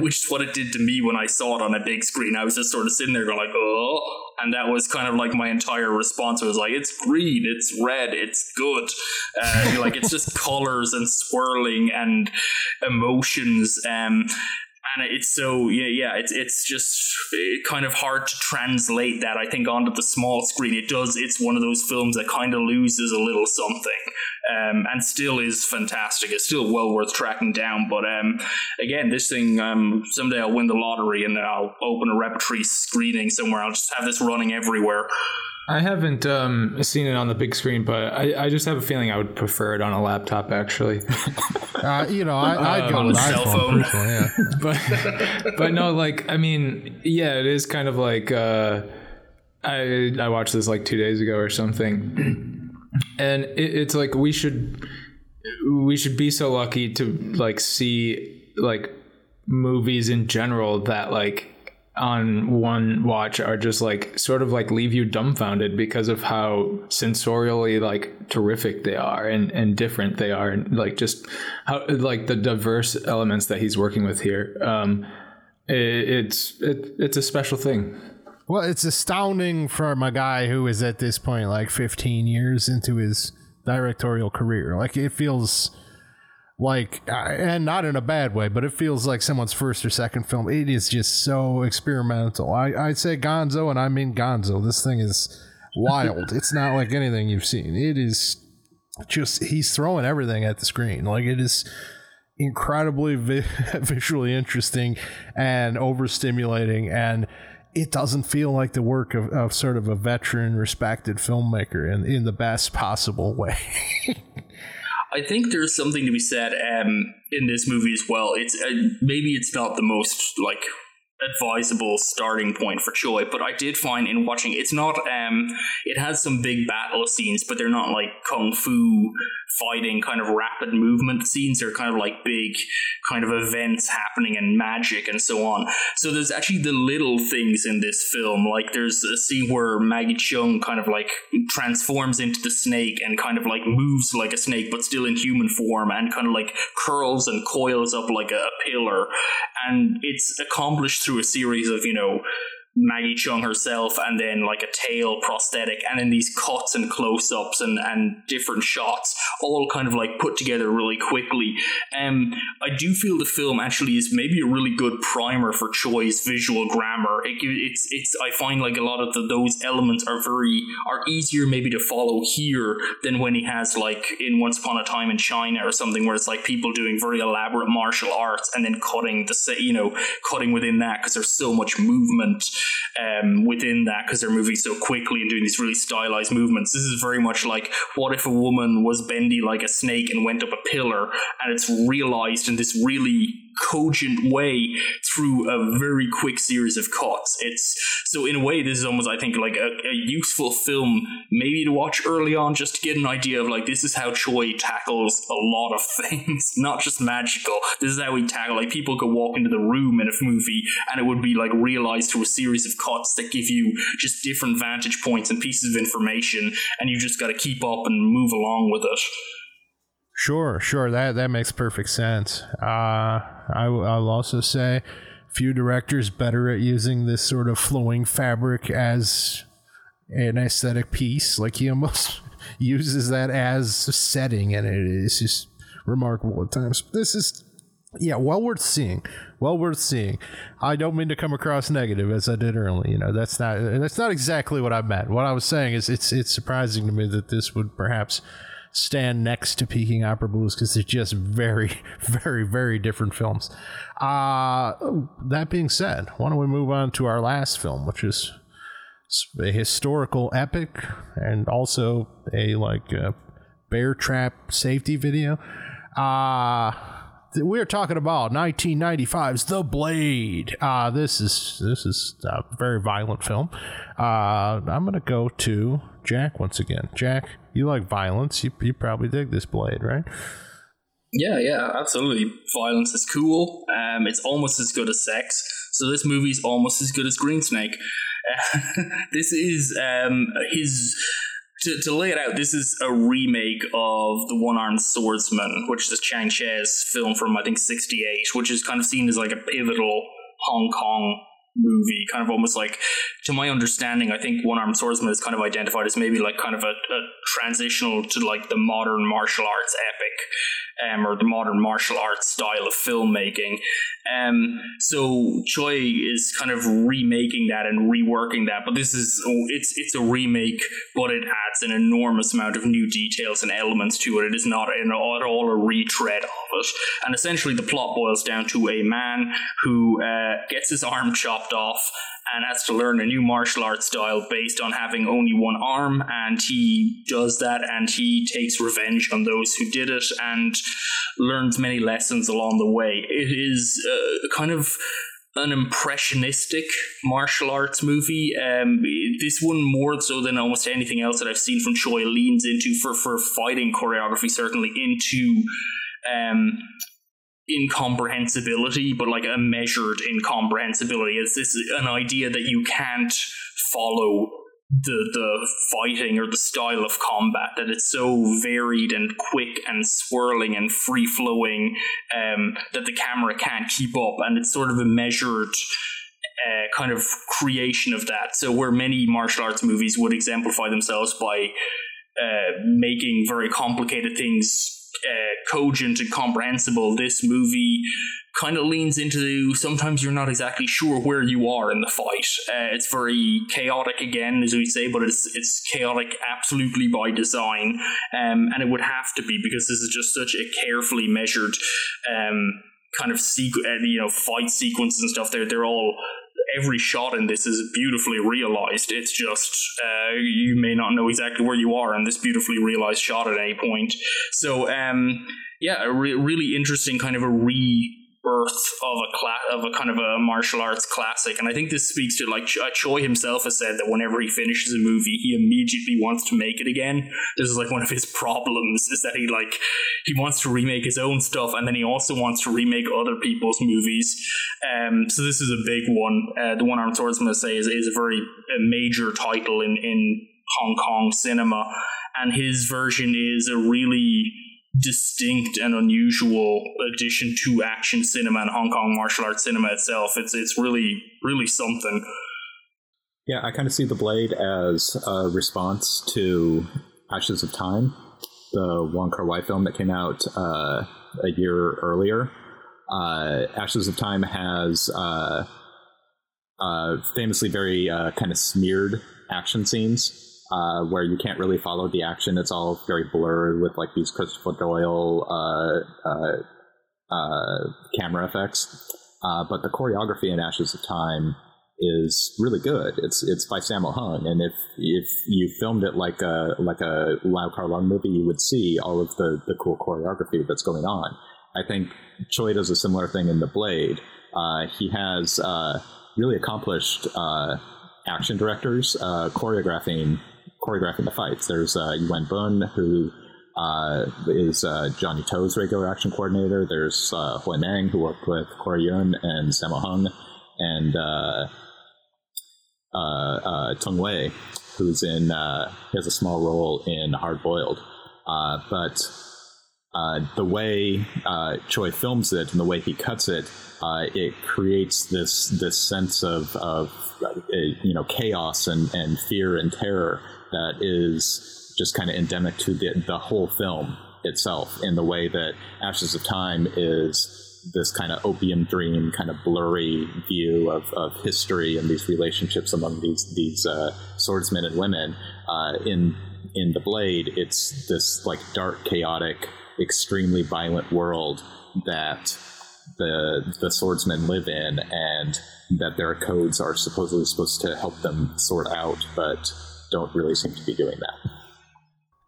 which is what it did to me when I saw it on a big screen. I was just sort of sitting there going like, oh, and that was kind of like my entire response. Was like, it's green, it's red, it's good. Uh, like it's just colors and swirling and emotions. Um, and it's so yeah yeah it's it's just kind of hard to translate that I think onto the small screen. It does. It's one of those films that kind of loses a little something, um, and still is fantastic. It's still well worth tracking down. But um, again, this thing um, someday I'll win the lottery and I'll open a repertory screening somewhere. I'll just have this running everywhere. I haven't um, seen it on the big screen, but I, I, just have a feeling I would prefer it on a laptop. Actually, uh, you know, I, would go um, with iPhone, yeah. but but no, like I mean, yeah, it is kind of like uh, I I watched this like two days ago or something, and it, it's like we should we should be so lucky to like see like movies in general that like on one watch are just like sort of like leave you dumbfounded because of how sensorially like terrific they are and and different they are and like just how like the diverse elements that he's working with here. Um it, it's it, it's a special thing. Well it's astounding from a guy who is at this point like 15 years into his directorial career. Like it feels like uh, and not in a bad way but it feels like someone's first or second film. It is just so experimental. I i say gonzo and i mean gonzo. This thing is wild. It's not like anything you've seen. It is just he's throwing everything at the screen. Like it is incredibly vi- visually interesting and overstimulating and it doesn't feel like the work of, of sort of a veteran respected filmmaker in, in the best possible way I think there's something to be said um, in this movie as well. It's uh, maybe it's not the most like advisable starting point for Tsui, but I did find in watching it's not um it has some big battle scenes, but they're not like kung fu fighting kind of rapid movement scenes. They're kind of like big kind of events happening and magic and so on. So there's actually the little things in this film. Like there's a scene where Maggie Cheung kind of like transforms into the snake and kind of like moves like a snake but still in human form and kind of like curls and coils up like a pillar. And it's accomplished through a series of, you know, Maggie Cheung herself, and then like a tail prosthetic, and then these cuts and close ups and, and different shots, all kind of like put together really quickly. Um, I do feel the film actually is maybe a really good primer for Tsui's visual grammar. It, it's it's I find like a lot of the, those elements are very are easier maybe to follow here than when he has like in Once Upon a Time in China or something where it's like people doing very elaborate martial arts and then cutting the you know cutting within that because there's so much movement um, within that because they're moving so quickly and doing these really stylized movements. This is very much like what if a woman was bendy like a snake and went up a pillar, and it's realized in this really cogent way through a very quick series of cuts. It's so in a way this is almost I think like a, a, useful film maybe to watch early on just to get an idea of like this is how Tsui tackles a lot of things, not just magical. This is how we tackle like people could walk into the room in a movie and it would be like realized through a series of cuts that give you just different vantage points and pieces of information and you just got to keep up and move along with it. Sure, sure. That that makes perfect sense. Uh, I, will also say, few directors better at using this sort of flowing fabric as an aesthetic piece. Like he almost uses that as a setting, and it is just remarkable at times. This is, yeah, well worth seeing. Well worth seeing. I don't mean to come across negative as I did earlier. You know, that's not that's not exactly what I meant. What I was saying is, it's it's surprising to me that this would perhaps stand next to Peking Opera Blues because they're just very, very, very different films. Uh, that being said, why don't we move on to our last film, which is a historical epic and also a like a bear trap safety video. Uh we're talking about 1995's The Blade. Uh this is this is a very violent film. Uh I'm to go to Jack once again. Jack, you like violence. You, you probably dig this Blade, right? Yeah, yeah, absolutely. Violence is cool. Um, it's almost as good as sex. So this movie's almost as good as Green Snake. this is um, his. To, to lay it out, this is a remake of The One Armed Swordsman, which is Chang Cheh's film from, I think, 68, which is kind of seen as like a pivotal Hong Kong movie, kind of almost like, to my understanding, I think One Armed Swordsman is kind of identified as maybe like kind of a, a transitional to like the modern martial arts epic, um, or the modern martial arts style of filmmaking. Um, so Tsui is kind of remaking that and reworking that, but this is it's it's a remake, but it adds an enormous amount of new details and elements to it. It is not at all a retread of it, and essentially the plot boils down to a man who uh, gets his arm chopped off and has to learn a new martial arts style based on having only one arm. And he does that and he takes revenge on those who did it and learns many lessons along the way. It is uh, kind of an impressionistic martial arts movie. Um, this one more so than almost anything else that I've seen from Tsui leans into for for fighting choreography certainly into um, incomprehensibility, but like a measured incomprehensibility. It's this an idea that you can't follow the the fighting or the style of combat that it's so varied and quick and swirling and free flowing um, that the camera can't keep up, and it's sort of a measured. Uh, kind of creation of that. So, where many martial arts movies would exemplify themselves by uh, making very complicated things uh, cogent and comprehensible, this movie kind of leans into sometimes you're not exactly sure where you are in the fight. Uh, it's very chaotic again, as we say, but it's it's chaotic absolutely by design, um, and it would have to be because this is just such a carefully measured. Um, kind of sequ- uh, you know fight sequences and stuff they're they're all every shot in this is beautifully realized. It's just uh, you may not know exactly where you are in this beautifully realized shot at any point. So um, yeah, a re- really interesting kind of a re birth of a cla- of a kind of a martial arts classic. And I think this speaks to like uh, Tsui himself has said that whenever he finishes a movie, he immediately wants to make it again. This is like one of his problems is that he like he wants to remake his own stuff, and then he also wants to remake other people's movies. Um, so this is a big one. Uh, the One Armed Swordsman, I say, is, is a very a major title in in Hong Kong cinema, and his version is a really distinct and unusual addition to action cinema and Hong Kong martial arts cinema itself. It's it's really really something. Yeah, I kind of see the blade as a response to Ashes of Time, the Wong Kar Wai film that came out uh, a year earlier. Uh, Ashes of Time has uh, uh famously very uh, kind of smeared action scenes uh, where you can't really follow the action. It's all very blurred with like these Christopher Doyle uh, uh, uh camera effects. Uh, but the choreography in Ashes of Time is really good. It's it's by Sammo Hung, and if if you filmed it like a like a Lau Kar Leung movie, you would see all of the the cool choreography that's going on. I think Tsui does a similar thing in The Blade. Uh, he has really accomplished action directors choreographing choreographing the fights. There's uh, Yuen Bun, who uh, is uh, Johnnie To's regular action coordinator. There's uh, Hui Meng, who worked with Corey Yuen and Sammo Hung, and uh, uh, uh, Tung Wei, who's in uh, has a small role in Hard Boiled. but the way Tsui films it and the way he cuts it, it creates this this sense of, of you know chaos and, and fear and terror that is just kind of endemic to the, the whole film itself in the way that Ashes of Time is this kind of opium dream, kind of blurry view of, of history and these relationships among these these uh, swordsmen and women. Uh, in in the Blade, it's this like dark, chaotic, extremely violent world that the the swordsmen live in, and that their codes are supposedly supposed to help them sort out, but don't really seem to be doing that.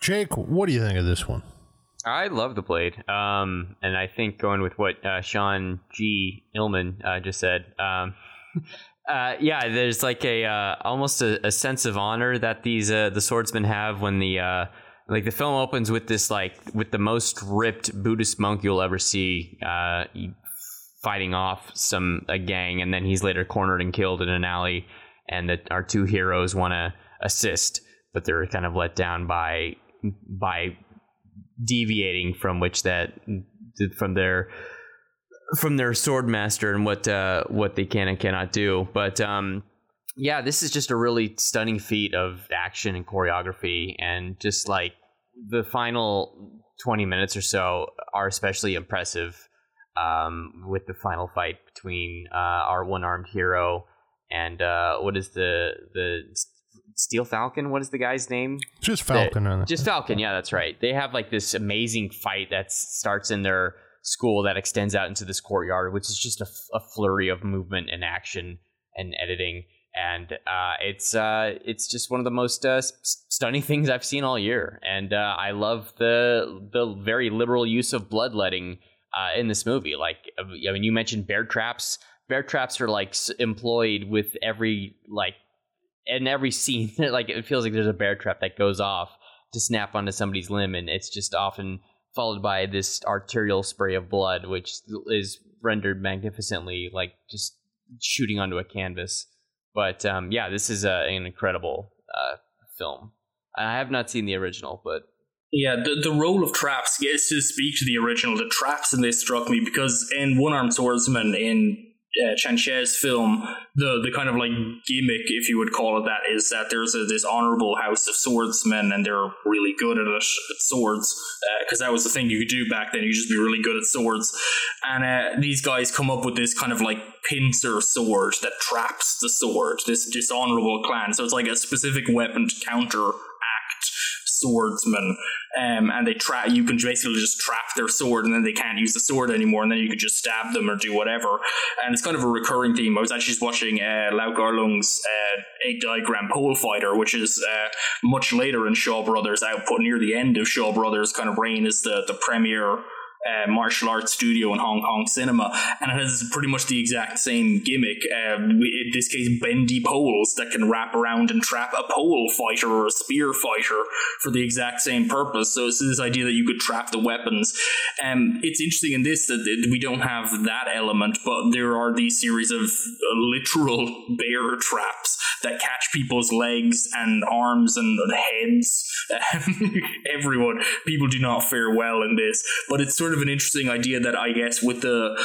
Jake, what do you think of this one? I love the blade, um, and I think going with what uh, Sean G. Illman uh, just said, um, uh, yeah, there's like a uh, almost a, a, sense of honor that these uh, the swordsmen have when the uh, like the film opens with this like with the most ripped Buddhist monk you'll ever see fighting off some a gang, and then he's later cornered and killed in an alley, and that our two heroes want to assist, but they're kind of let down by by deviating from which that from their from their sword master and what uh, what they can and cannot do. But um, yeah, this is just a really stunning feat of action and choreography, and just like the final twenty minutes or so are especially impressive. Um, with the final fight between uh, our one armed hero and uh, what is the the Steel Falcon. What is the guy's name? Just Falcon. The, just Falcon. Yeah, that's right. They have like this amazing fight that starts in their school that extends out into this courtyard, which is just a, a flurry of movement and action and editing. And uh, it's uh, it's just one of the most uh, stunning things I've seen all year, and uh, I love the the very liberal use of bloodletting uh, in this movie. Like, I mean, you mentioned bear traps. Bear traps are like employed with every like in every scene, like it feels like there's a bear trap that goes off to snap onto somebody's limb, and it's just often followed by this arterial spray of blood, which is rendered magnificently, like just shooting onto a canvas. But um, yeah, this is uh, an incredible uh, film. I have not seen the original, but yeah, the, the role of traps gets to speak to the original. The traps in this struck me because in One Armed Swordsman in uh, Chang Cheh's film, the the kind of like gimmick, if you would call it that, is that there's a, this honorable house of swordsmen, and they're really good at at swords, because uh, that was the thing you could do back then. You just be really good at swords, and uh, these guys come up with this kind of like pincer sword that traps the sword. This dishonorable clan, so it's like a specific weapon to counter swordsman, um, and they trap. You can basically just trap their sword, and then they can't use the sword anymore, and then you could just stab them or do whatever. And it's kind of a recurring theme. I was actually just watching uh, Lau Kar-leung's uh, Eight Diagram Pole Fighter, which is uh, much later in Shaw Brothers' output, near the end of Shaw Brothers' kind of reign as the the premier uh, martial arts studio in Hong Kong cinema, and it has pretty much the exact same gimmick. Uh, in this case, bendy poles that can wrap around and trap a pole fighter or a spear fighter for the exact same purpose. So it's this idea that you could trap the weapons. Um, it's interesting in this that we don't have that element, but there are these series of literal bear traps that catch people's legs and arms and heads. Everyone, people do not fare well in this, but it's sort of an interesting idea that I guess with the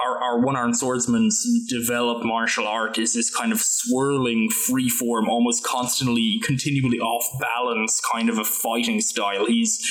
our, our one armed swordsman's developed martial art is this kind of swirling, free form, almost constantly, continually off balance kind of a fighting style. He's,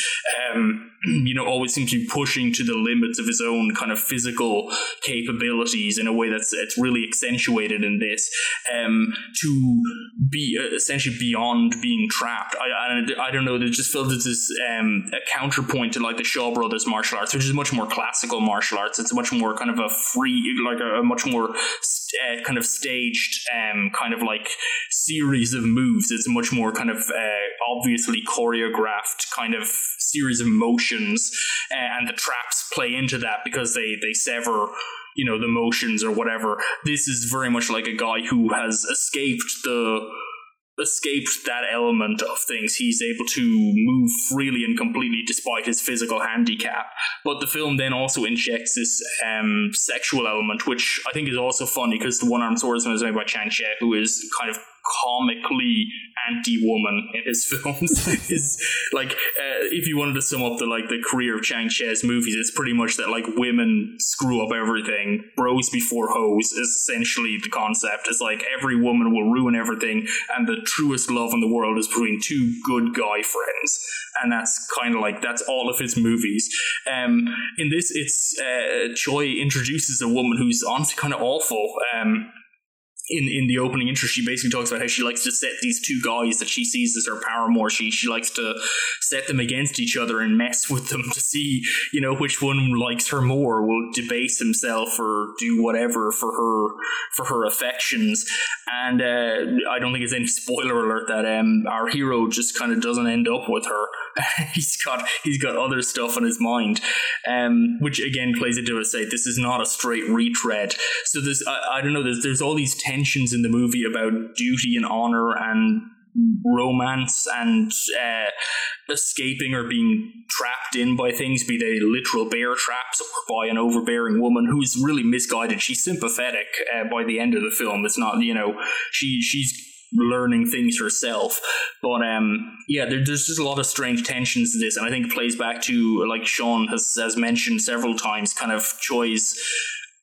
um, you know, always seems to be pushing to the limits of his own kind of physical capabilities in a way that's it's really accentuated in this. Um, to be uh, essentially beyond being trapped. I, I, I don't know. It just felt as this um, a counterpoint to like the Shaw Brothers martial arts, which is much more classical martial arts. It's much more kind of a free, like a, a much more uh, kind of staged, um, kind of like series of moves. It's a much more kind of uh, obviously choreographed kind of series of motions, and the traps play into that because they they sever you know the motions or whatever. This is very much like a guy who has escaped the escaped that element of things. He's able to move freely and completely despite his physical handicap. But the film then also injects this um, sexual element, which I think is also funny because the one armed swordsman is made by Chang Cheh, who is kind of comically anti-woman in his films. Is like uh, if you wanted to sum up the like the career of Chang Cheh's movies it's pretty much that like women screw up everything bros before hoes is essentially the concept. It's like every woman will ruin everything and the truest love in the world is between two good guy friends. And that's kind of like that's all of his movies. Um in this it's uh Tsui introduces a woman who's honestly kind of awful. Um in, in the opening intro, she basically talks about how she likes to set these two guys that she sees as her paramour. She she likes to set them against each other and mess with them to see, you know, which one likes her more, will debase himself or do whatever for her for her affections. And uh, I don't think it's any spoiler alert that um, our hero just kind of doesn't end up with her. he's got he's got other stuff on his mind, um, which again plays into it. Say this is not a straight retread. So there's I, I don't know. There's there's all these tensions in the movie about duty and honor and romance and uh, escaping or being trapped in by things, be they literal bear traps or by an overbearing woman who's really misguided. She's sympathetic uh, by the end of the film. It's not, you know, she she's learning things herself. But um, yeah, there, there's just a lot of strange tensions to this, and I think it plays back to like Sean has has mentioned several times, kind of Tsui's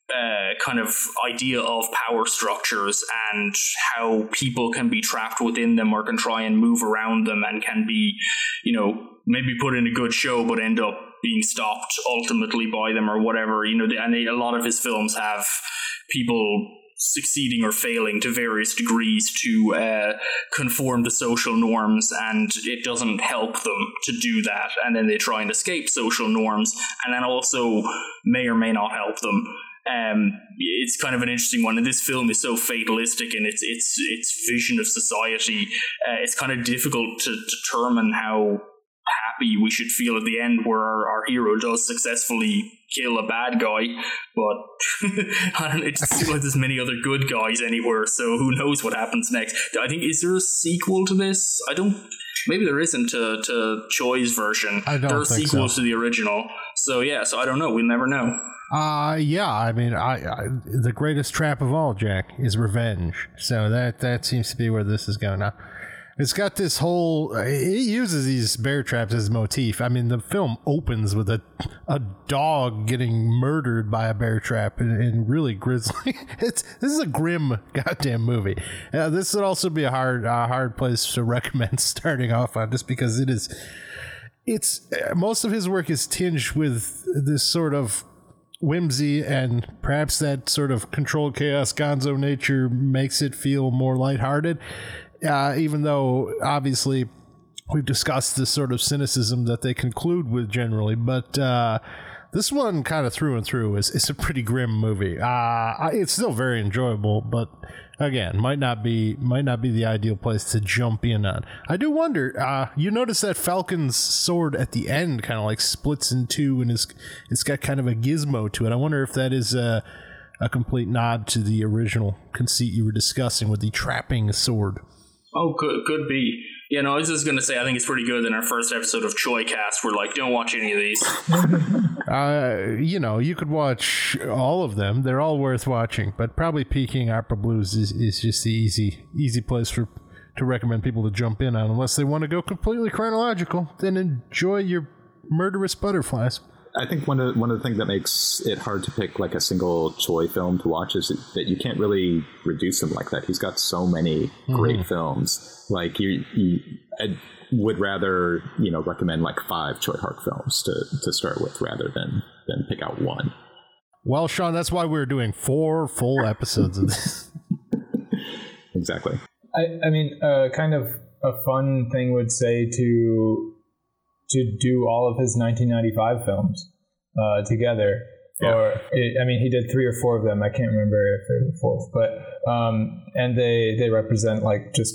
uh, kind of idea of power structures and how people can be trapped within them or can try and move around them and can be, you know, maybe put in a good show but end up being stopped ultimately by them or whatever. You know, and a lot of his films have people succeeding or failing to various degrees to uh, conform to social norms, and it doesn't help them to do that. And then they try and escape social norms, and then also may or may not help them. Um, it's kind of an interesting one, and this film is so fatalistic in its its its vision of society. Uh, it's kind of difficult to determine how happy we should feel at the end where our, our hero does successfully kill a bad guy, but I don't, it just seems like there's many other good guys anywhere, so who knows what happens next. I think, is there a sequel to this? I don't, maybe there isn't to, to Tsui's version. I don't There are sequels so. to the original, so yeah, so I don't know, we'll never know. Uh yeah, I mean, I, I the greatest trap of all, Jack, is revenge. So that that seems to be where this is going now. It's got this whole. It uses these bear traps as motif. I mean, the film opens with a a dog getting murdered by a bear trap, and, and really grisly. It's this is a grim goddamn movie. Uh, this would also be a hard hard place to recommend starting off on, just because it is. It's uh, most of his work is tinged with this sort of whimsy and perhaps that sort of controlled chaos gonzo nature makes it feel more lighthearted uh, even though obviously we've discussed this sort of cynicism that they conclude with generally but uh, this one kind of through and through is, is a pretty grim movie. Uh, it's still very enjoyable but again might not be might not be the ideal place to jump in on. I do wonder uh, you notice that falcon's sword at the end kind of like splits in two and is it's got kind of a gizmo to it. I wonder if that is a, a complete nod to the original conceit you were discussing with the trapping sword Oh, could could be. You know, I was just gonna say I think it's pretty good. In our first episode of Tsui Cast, we're like, don't watch any of these. Uh, you know, you could watch all of them. They're all worth watching, but probably Peking Opera Blues is, is just the easy easy place for to recommend people to jump in on unless they want to go completely chronological. Then enjoy your murderous butterflies. I think one of one of the things that makes it hard to pick like a single Tsui film to watch is that you can't really reduce him like that. He's got so many great films. Like you, you I would rather you know recommend like five Tsui Hark films to to start with rather than than pick out one. Well, Sean, that's why we're doing four full episodes of this. Exactly. I, I mean, uh, kind of a fun thing would say to to do all of his 1995 films uh, together. Or I mean, he did three or four of them. I can't remember if there's a fourth, but um, and they they represent like just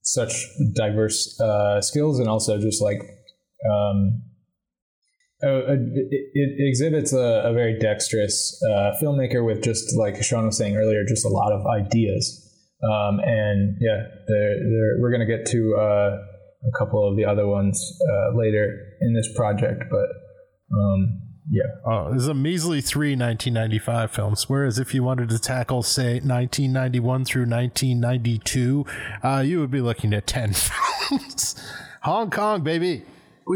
such diverse uh, skills and also just like um, uh, it, it exhibits a, a very dexterous uh, filmmaker with just like Sean was saying earlier, just a lot of ideas. Um, and yeah, they're, they're, we're going to get to uh, a couple of the other ones uh, later in this project, but um, yeah. Oh, there's a measly three 1995 films. Whereas if you wanted to tackle, say, 1991 through 1992, uh, you would be looking at 10 films. Hong Kong, baby.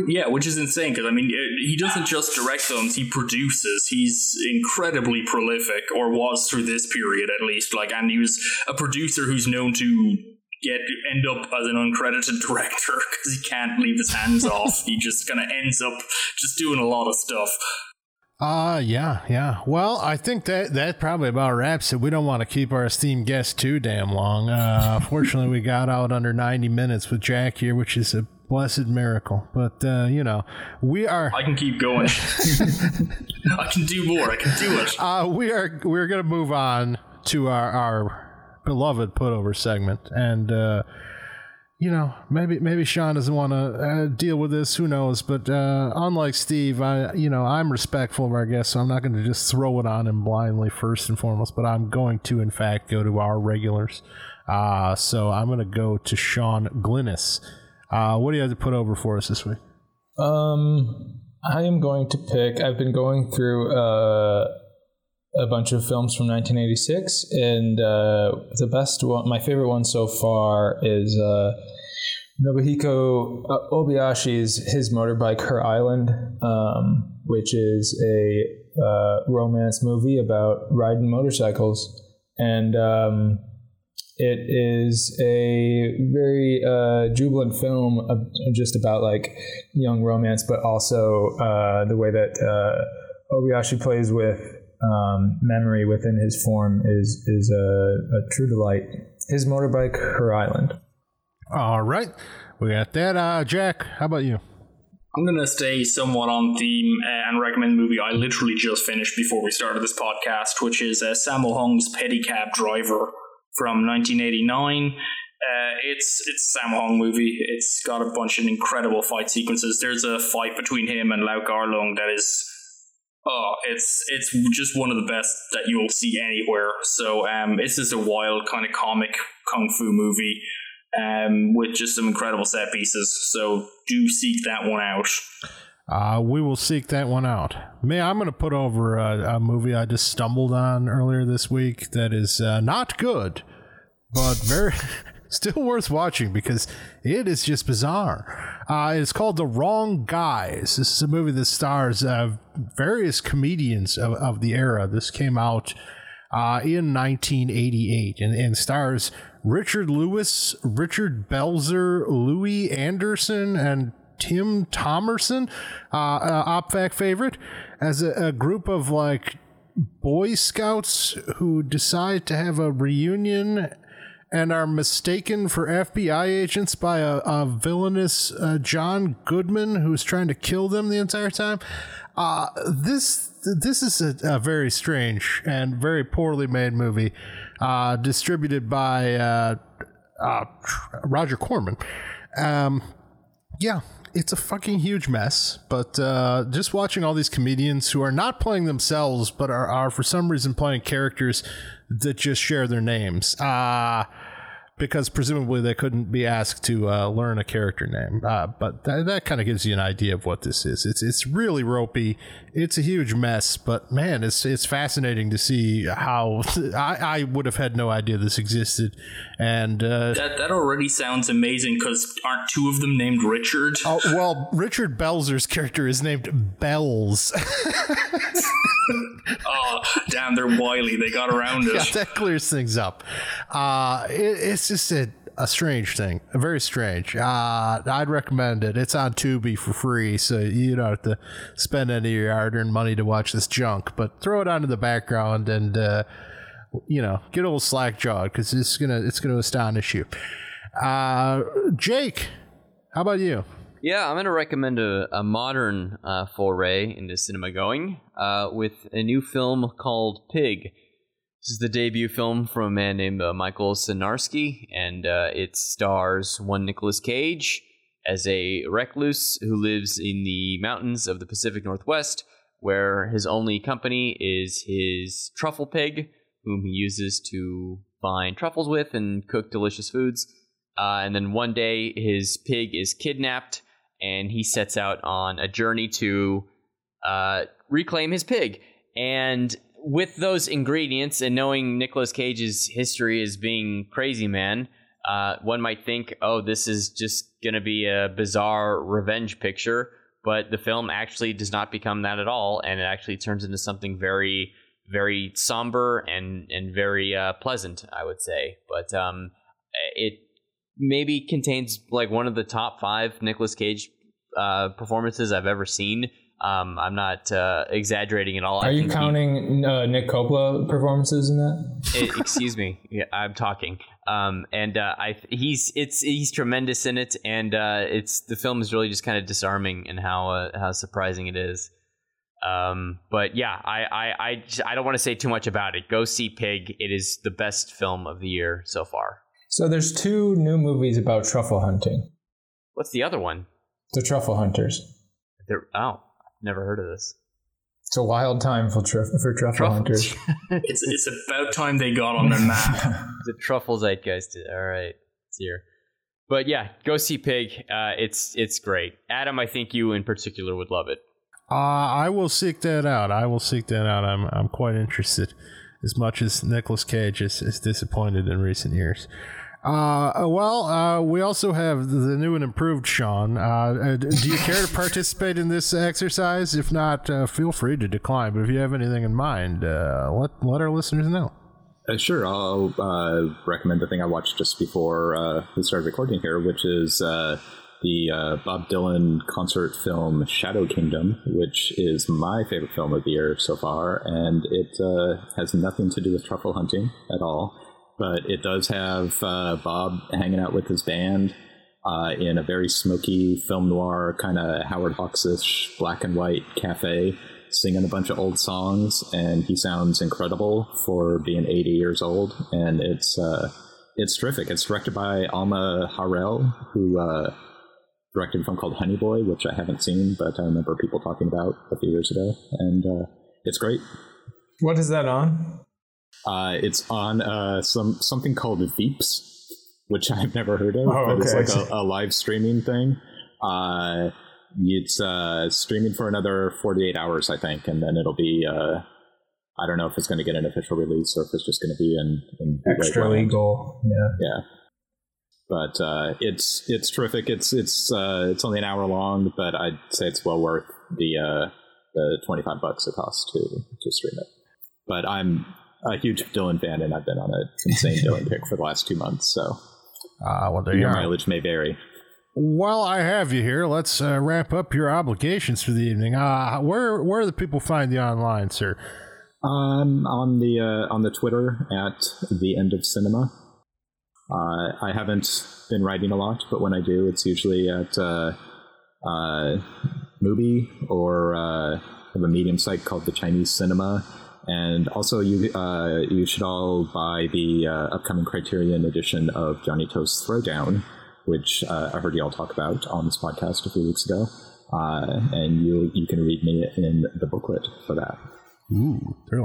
Yeah, which is insane because I mean, he doesn't just direct films; he produces. He's incredibly prolific, or was through this period at least. Like, and he was a producer who's known to get end up as an uncredited director because he can't leave his hands off. He just kind of ends up just doing a lot of stuff. Uh yeah, yeah. Well, I think that that probably about wraps it. We don't want to keep our esteemed guest too damn long. Uh fortunately we got out under 90 minutes with Jack here, which is a blessed miracle. But uh, you know, we are I can keep going. I can do more. I can do it. uh we are we're going to move on to our our beloved putover segment and uh you know, maybe maybe Sean doesn't want to uh, deal with this. Who knows? But uh, unlike Steve, I you know I'm respectful of our guests, so I'm not going to just throw it on him blindly first and foremost. But I'm going to, in fact, go to our regulars. Uh, so I'm going to go to Sean Glynis. Uh, what do you have to put over for us this week? Um, I am going to pick. I've been going through uh, a bunch of films from 1986, and uh, the best one, my favorite one so far is uh, Nobuhiko uh, Obayashi's His Motorbike, Her Island, um, which is a uh, romance movie about riding motorcycles, and um, it is a very uh, jubilant film, of, just about like young romance, but also uh, the way that uh, Obayashi plays with um, memory within his form is is a, a true delight. His motorbike, Her Island. All right, we got that. Uh, Jack, how about you? I'm gonna stay somewhat on theme uh, and recommend a movie I literally just finished before we started this podcast, which is uh, Sammo Hung's Pedicab Driver from 1989. Uh, it's it's a Sammo Hung movie. It's got a bunch of incredible fight sequences. There's a fight between him and Lau Kar-leung that is Oh, it's it's just one of the best that you'll see anywhere. So um, it's just a wild kind of comic kung fu movie um, with just some incredible set pieces. So do seek that one out. Uh, we will seek that one out. Me, I'm going to put over a, a, movie I just stumbled on earlier this week that is uh, not good, but very still worth watching because it is just bizarre. Uh, it's called The Wrong Guys. This is a movie that stars uh, various comedians of, of, the era. This came out uh, in 1988 and, and, stars Richard Lewis, Richard Belzer, Louie Anderson, and Tim Thomerson, uh, uh, OPFAC favorite, as a, a group of like Boy Scouts who decide to have a reunion and are mistaken for FBI agents by a, a villainous uh, John Goodman who's trying to kill them the entire time. Uh, this this is a, a, very strange and very poorly made movie, uh, distributed by uh, uh, Roger Corman. Um, yeah, it's a fucking huge mess. But uh, just watching all these comedians who are not playing themselves, but are, are for some reason playing characters that just share their names. Uh, because presumably they couldn't be asked to uh, learn a character name. Uh, but th- that kind of gives you an idea of what this is. It's it's really ropey. It's a huge mess, but man, it's it's fascinating to see how I, I would have had no idea this existed. And uh, that that already sounds amazing because aren't two of them named Richard? Oh well, Richard Belzer's character is named Bells. oh damn, they're wily. They got around it. Yeah, that clears things up. Uh, it, it's just a, a strange thing, a very strange. Uh, I'd recommend it. It's on Tubi for free, so you don't have to spend any of your hard-earned money to watch this junk. But throw it on in the background and uh, you know get a little slack jawed because it's gonna it's gonna astonish you. Uh, Jake, how about you? Yeah, I'm going to recommend a, a modern uh, foray into cinema going uh, with a new film called Pig. This is the debut film from a man named uh, Michael Sarnoski, and uh, it stars one Nicolas Cage as a recluse who lives in the mountains of the Pacific Northwest, where his only company is his truffle pig, whom he uses to find truffles with and cook delicious foods. Uh, and then one day, his pig is kidnapped, and he sets out on a journey to uh, reclaim his pig. And with those ingredients and knowing Nicolas Cage's history as being crazy man, uh, one might think, oh, this is just going to be a bizarre revenge picture. But the film actually does not become that at all, and it actually turns into something very, very somber and and very uh, pleasant, I would say. But um, it maybe contains like one of the top five Nicolas Cage uh, performances I've ever seen. Um, I'm not uh, exaggerating at all. Are I you think he- counting uh, Nick Coppola performances in that? Eh, excuse me. Yeah, I'm talking. Um, and uh, I he's it's he's tremendous in it, and uh, it's the film is really just kind of disarming in how uh, how surprising it is. Um, but yeah, I I I, just, I don't want to say too much about it. Go see Pig. It is the best film of the year so far. So there's two new movies about truffle hunting. What's the other one? The Truffle Hunters. They're, oh, never heard of this. It's a wild time for, truff for truffle Truffles. hunters. It's it's about time they got on the map. the truffle zeitgeist. All right, it's here. But yeah, go see Pig. Uh, it's it's great. Adam, I think you in particular would love it. Uh, I will seek that out. I will seek that out. I'm I'm quite interested, as much as Nicolas Cage is, is disappointed in recent years. Uh, well, uh, we also have the new and improved Sean. Uh, uh, do you care to participate in this exercise? If not, uh, feel free to decline. But if you have anything in mind, uh, let let our listeners know. Uh, sure, I'll uh, recommend the thing I watched just before uh, we started recording here, which is uh, the uh, Bob Dylan concert film Shadow Kingdom, which is my favorite film of the year so far, and it uh, has nothing to do with truffle hunting at all. But it does have uh, Bob hanging out with his band uh, in a very smoky film noir kind of Howard Hawks-ish black and white cafe, singing a bunch of old songs, and he sounds incredible for being 80 years old, and it's uh, it's terrific. It's directed by Alma Har'el, who uh, directed a film called Honey Boy, which I haven't seen, but I remember people talking about a few years ago, and uh, it's great. what is that on? Uh, it's on uh, some something called Veeps, which I've never heard of, Oh, but it's like a, a live streaming thing. Uh, it's uh, streaming for another 48 hours, I think, and then it'll be. Uh, I don't know if it's going to get an official release or if it's just going to be in, in Extra land. legal. Yeah. Yeah, but uh, it's it's terrific. It's it's uh, it's only an hour long, but I'd say it's well worth the uh, the 25 bucks it costs to to stream it. But I'm a huge Dylan fan, and I've been on an insane Dylan pick for the last two months. So Uh, well, there your are. mileage may vary. While I have you here, let's uh, wrap up your obligations for the evening. Uh, where where do the people find you online, sir? Um, on the uh, on the Twitter at the end of cinema. Uh, I haven't been writing a lot, but when I do, it's usually at uh, uh, Mubi or uh, have a medium site called the Chinese Cinema. And also, you uh, you should all buy the uh, upcoming Criterion edition of Johnnie To's Throwdown, which uh, I heard you all talk about on this podcast a few weeks ago. Uh, and you you can read me in the booklet for that. Ooh, they're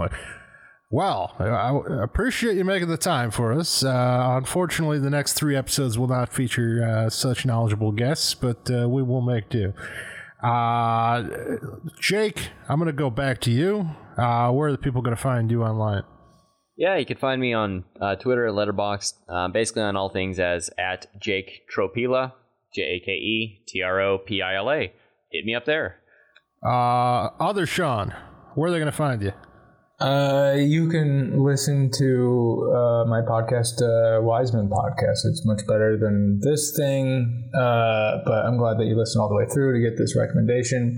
well, I, appreciate you making the time for us. Uh, unfortunately, the next three episodes will not feature uh, such knowledgeable guests, but we will make do. Uh, Jake, I'm going to go back to you. Uh, where are the people going to find you online? Yeah, you can find me on uh, Twitter, Letterboxd, uh, basically on all things as at Jake Tropila, J A K E T R O P I L A. Hit me up there. Uh, other Sean, where are they going to find you? Uh, you can listen to uh, my podcast, uh, Wiseman podcast. It's much better than this thing, uh, but I'm glad that you listened all the way through to get this recommendation.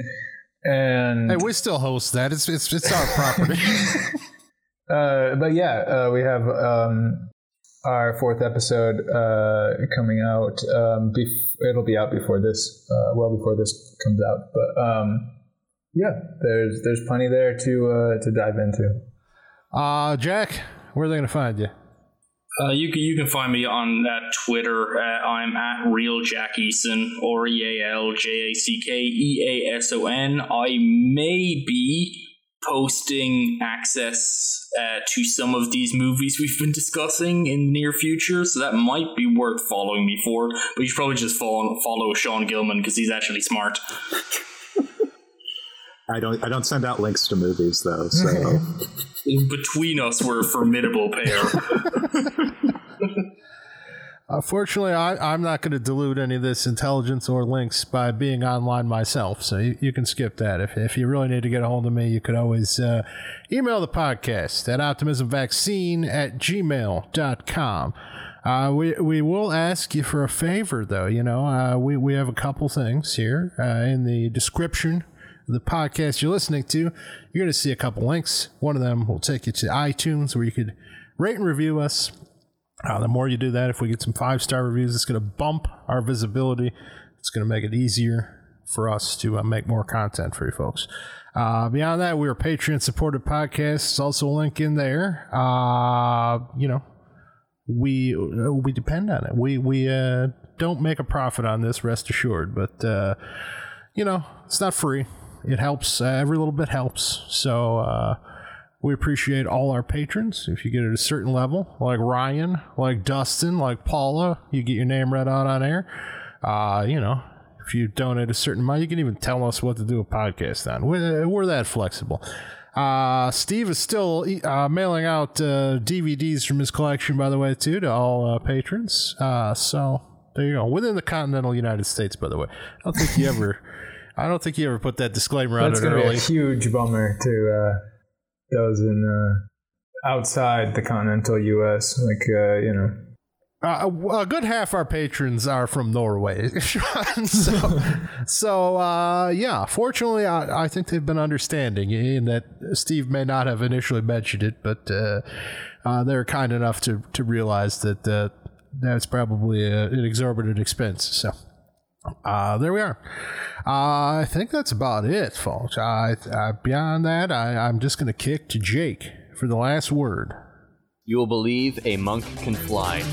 And Hey, we still host that. It's it's, it's our property. Uh, but yeah, uh, we have um, our fourth episode uh, coming out. Um, bef- it'll be out before this, uh, well before this comes out. But um, yeah, there's there's plenty there to uh, to dive into. uh, Jack, where are they going to find you? Uh, you can you can find me on uh, Twitter. Uh, I'm at real Jack Eason or E A L J A C K E A S O N. I may be posting access uh, to some of these movies we've been discussing in the near future, so that might be worth following me for. But you should probably just follow follow Sean Gilman because he's actually smart. I don't I don't send out links to movies though, so Between us, we're a formidable pair. Unfortunately, I, I'm not going to dilute any of this intelligence or links by being online myself, so you, you can skip that. If, if you really need to get a hold of me, you could always uh, email the podcast at optimismvaccine at gmail.com. Uh, we, we will ask you for a favor, though. You know, uh, we, we have a couple things here uh, in the description the podcast you're listening to, you're going to see a couple links. One of them will take you to iTunes where you could rate and review us. Uh, the more you do that, if we get some five star reviews, it's going to bump our visibility. It's going to make it easier for us to uh, make more content for you folks. Uh, beyond that, we're a Patreon supported podcast. There's also a link in there. Uh, you know, we uh, we depend on it. We we uh, don't make a profit on this, rest assured. But uh, you know, it's not free. It helps. Uh, every little bit helps. So uh, we appreciate all our patrons. If you get at a certain level, like Ryan, like Dustin, like Paula, you get your name read out on air. Uh, you know, if you donate a certain amount, you can even tell us what to do a podcast on. We're, we're that flexible. Uh, Steve is still uh, mailing out uh, DVDs from his collection, by the way, too, to all uh, patrons. Uh, so there you go. Within the continental United States, by the way. I don't think you ever. I don't think you ever put that disclaimer That's on it going to be a huge bummer to uh, those in uh, outside the continental U.S. Like uh, you know, Uh, a good half our patrons are from Norway, so so uh, yeah. Fortunately, I, I think they've been understanding in that Steve may not have initially mentioned it, but uh, uh, they're kind enough to to realize that uh, that's probably a, an exorbitant expense. So. Uh, there we are. Uh, I think that's about it, folks. I, I, beyond that, I, I'm just going to kick to Jake for the last word. You will believe a monk can fly.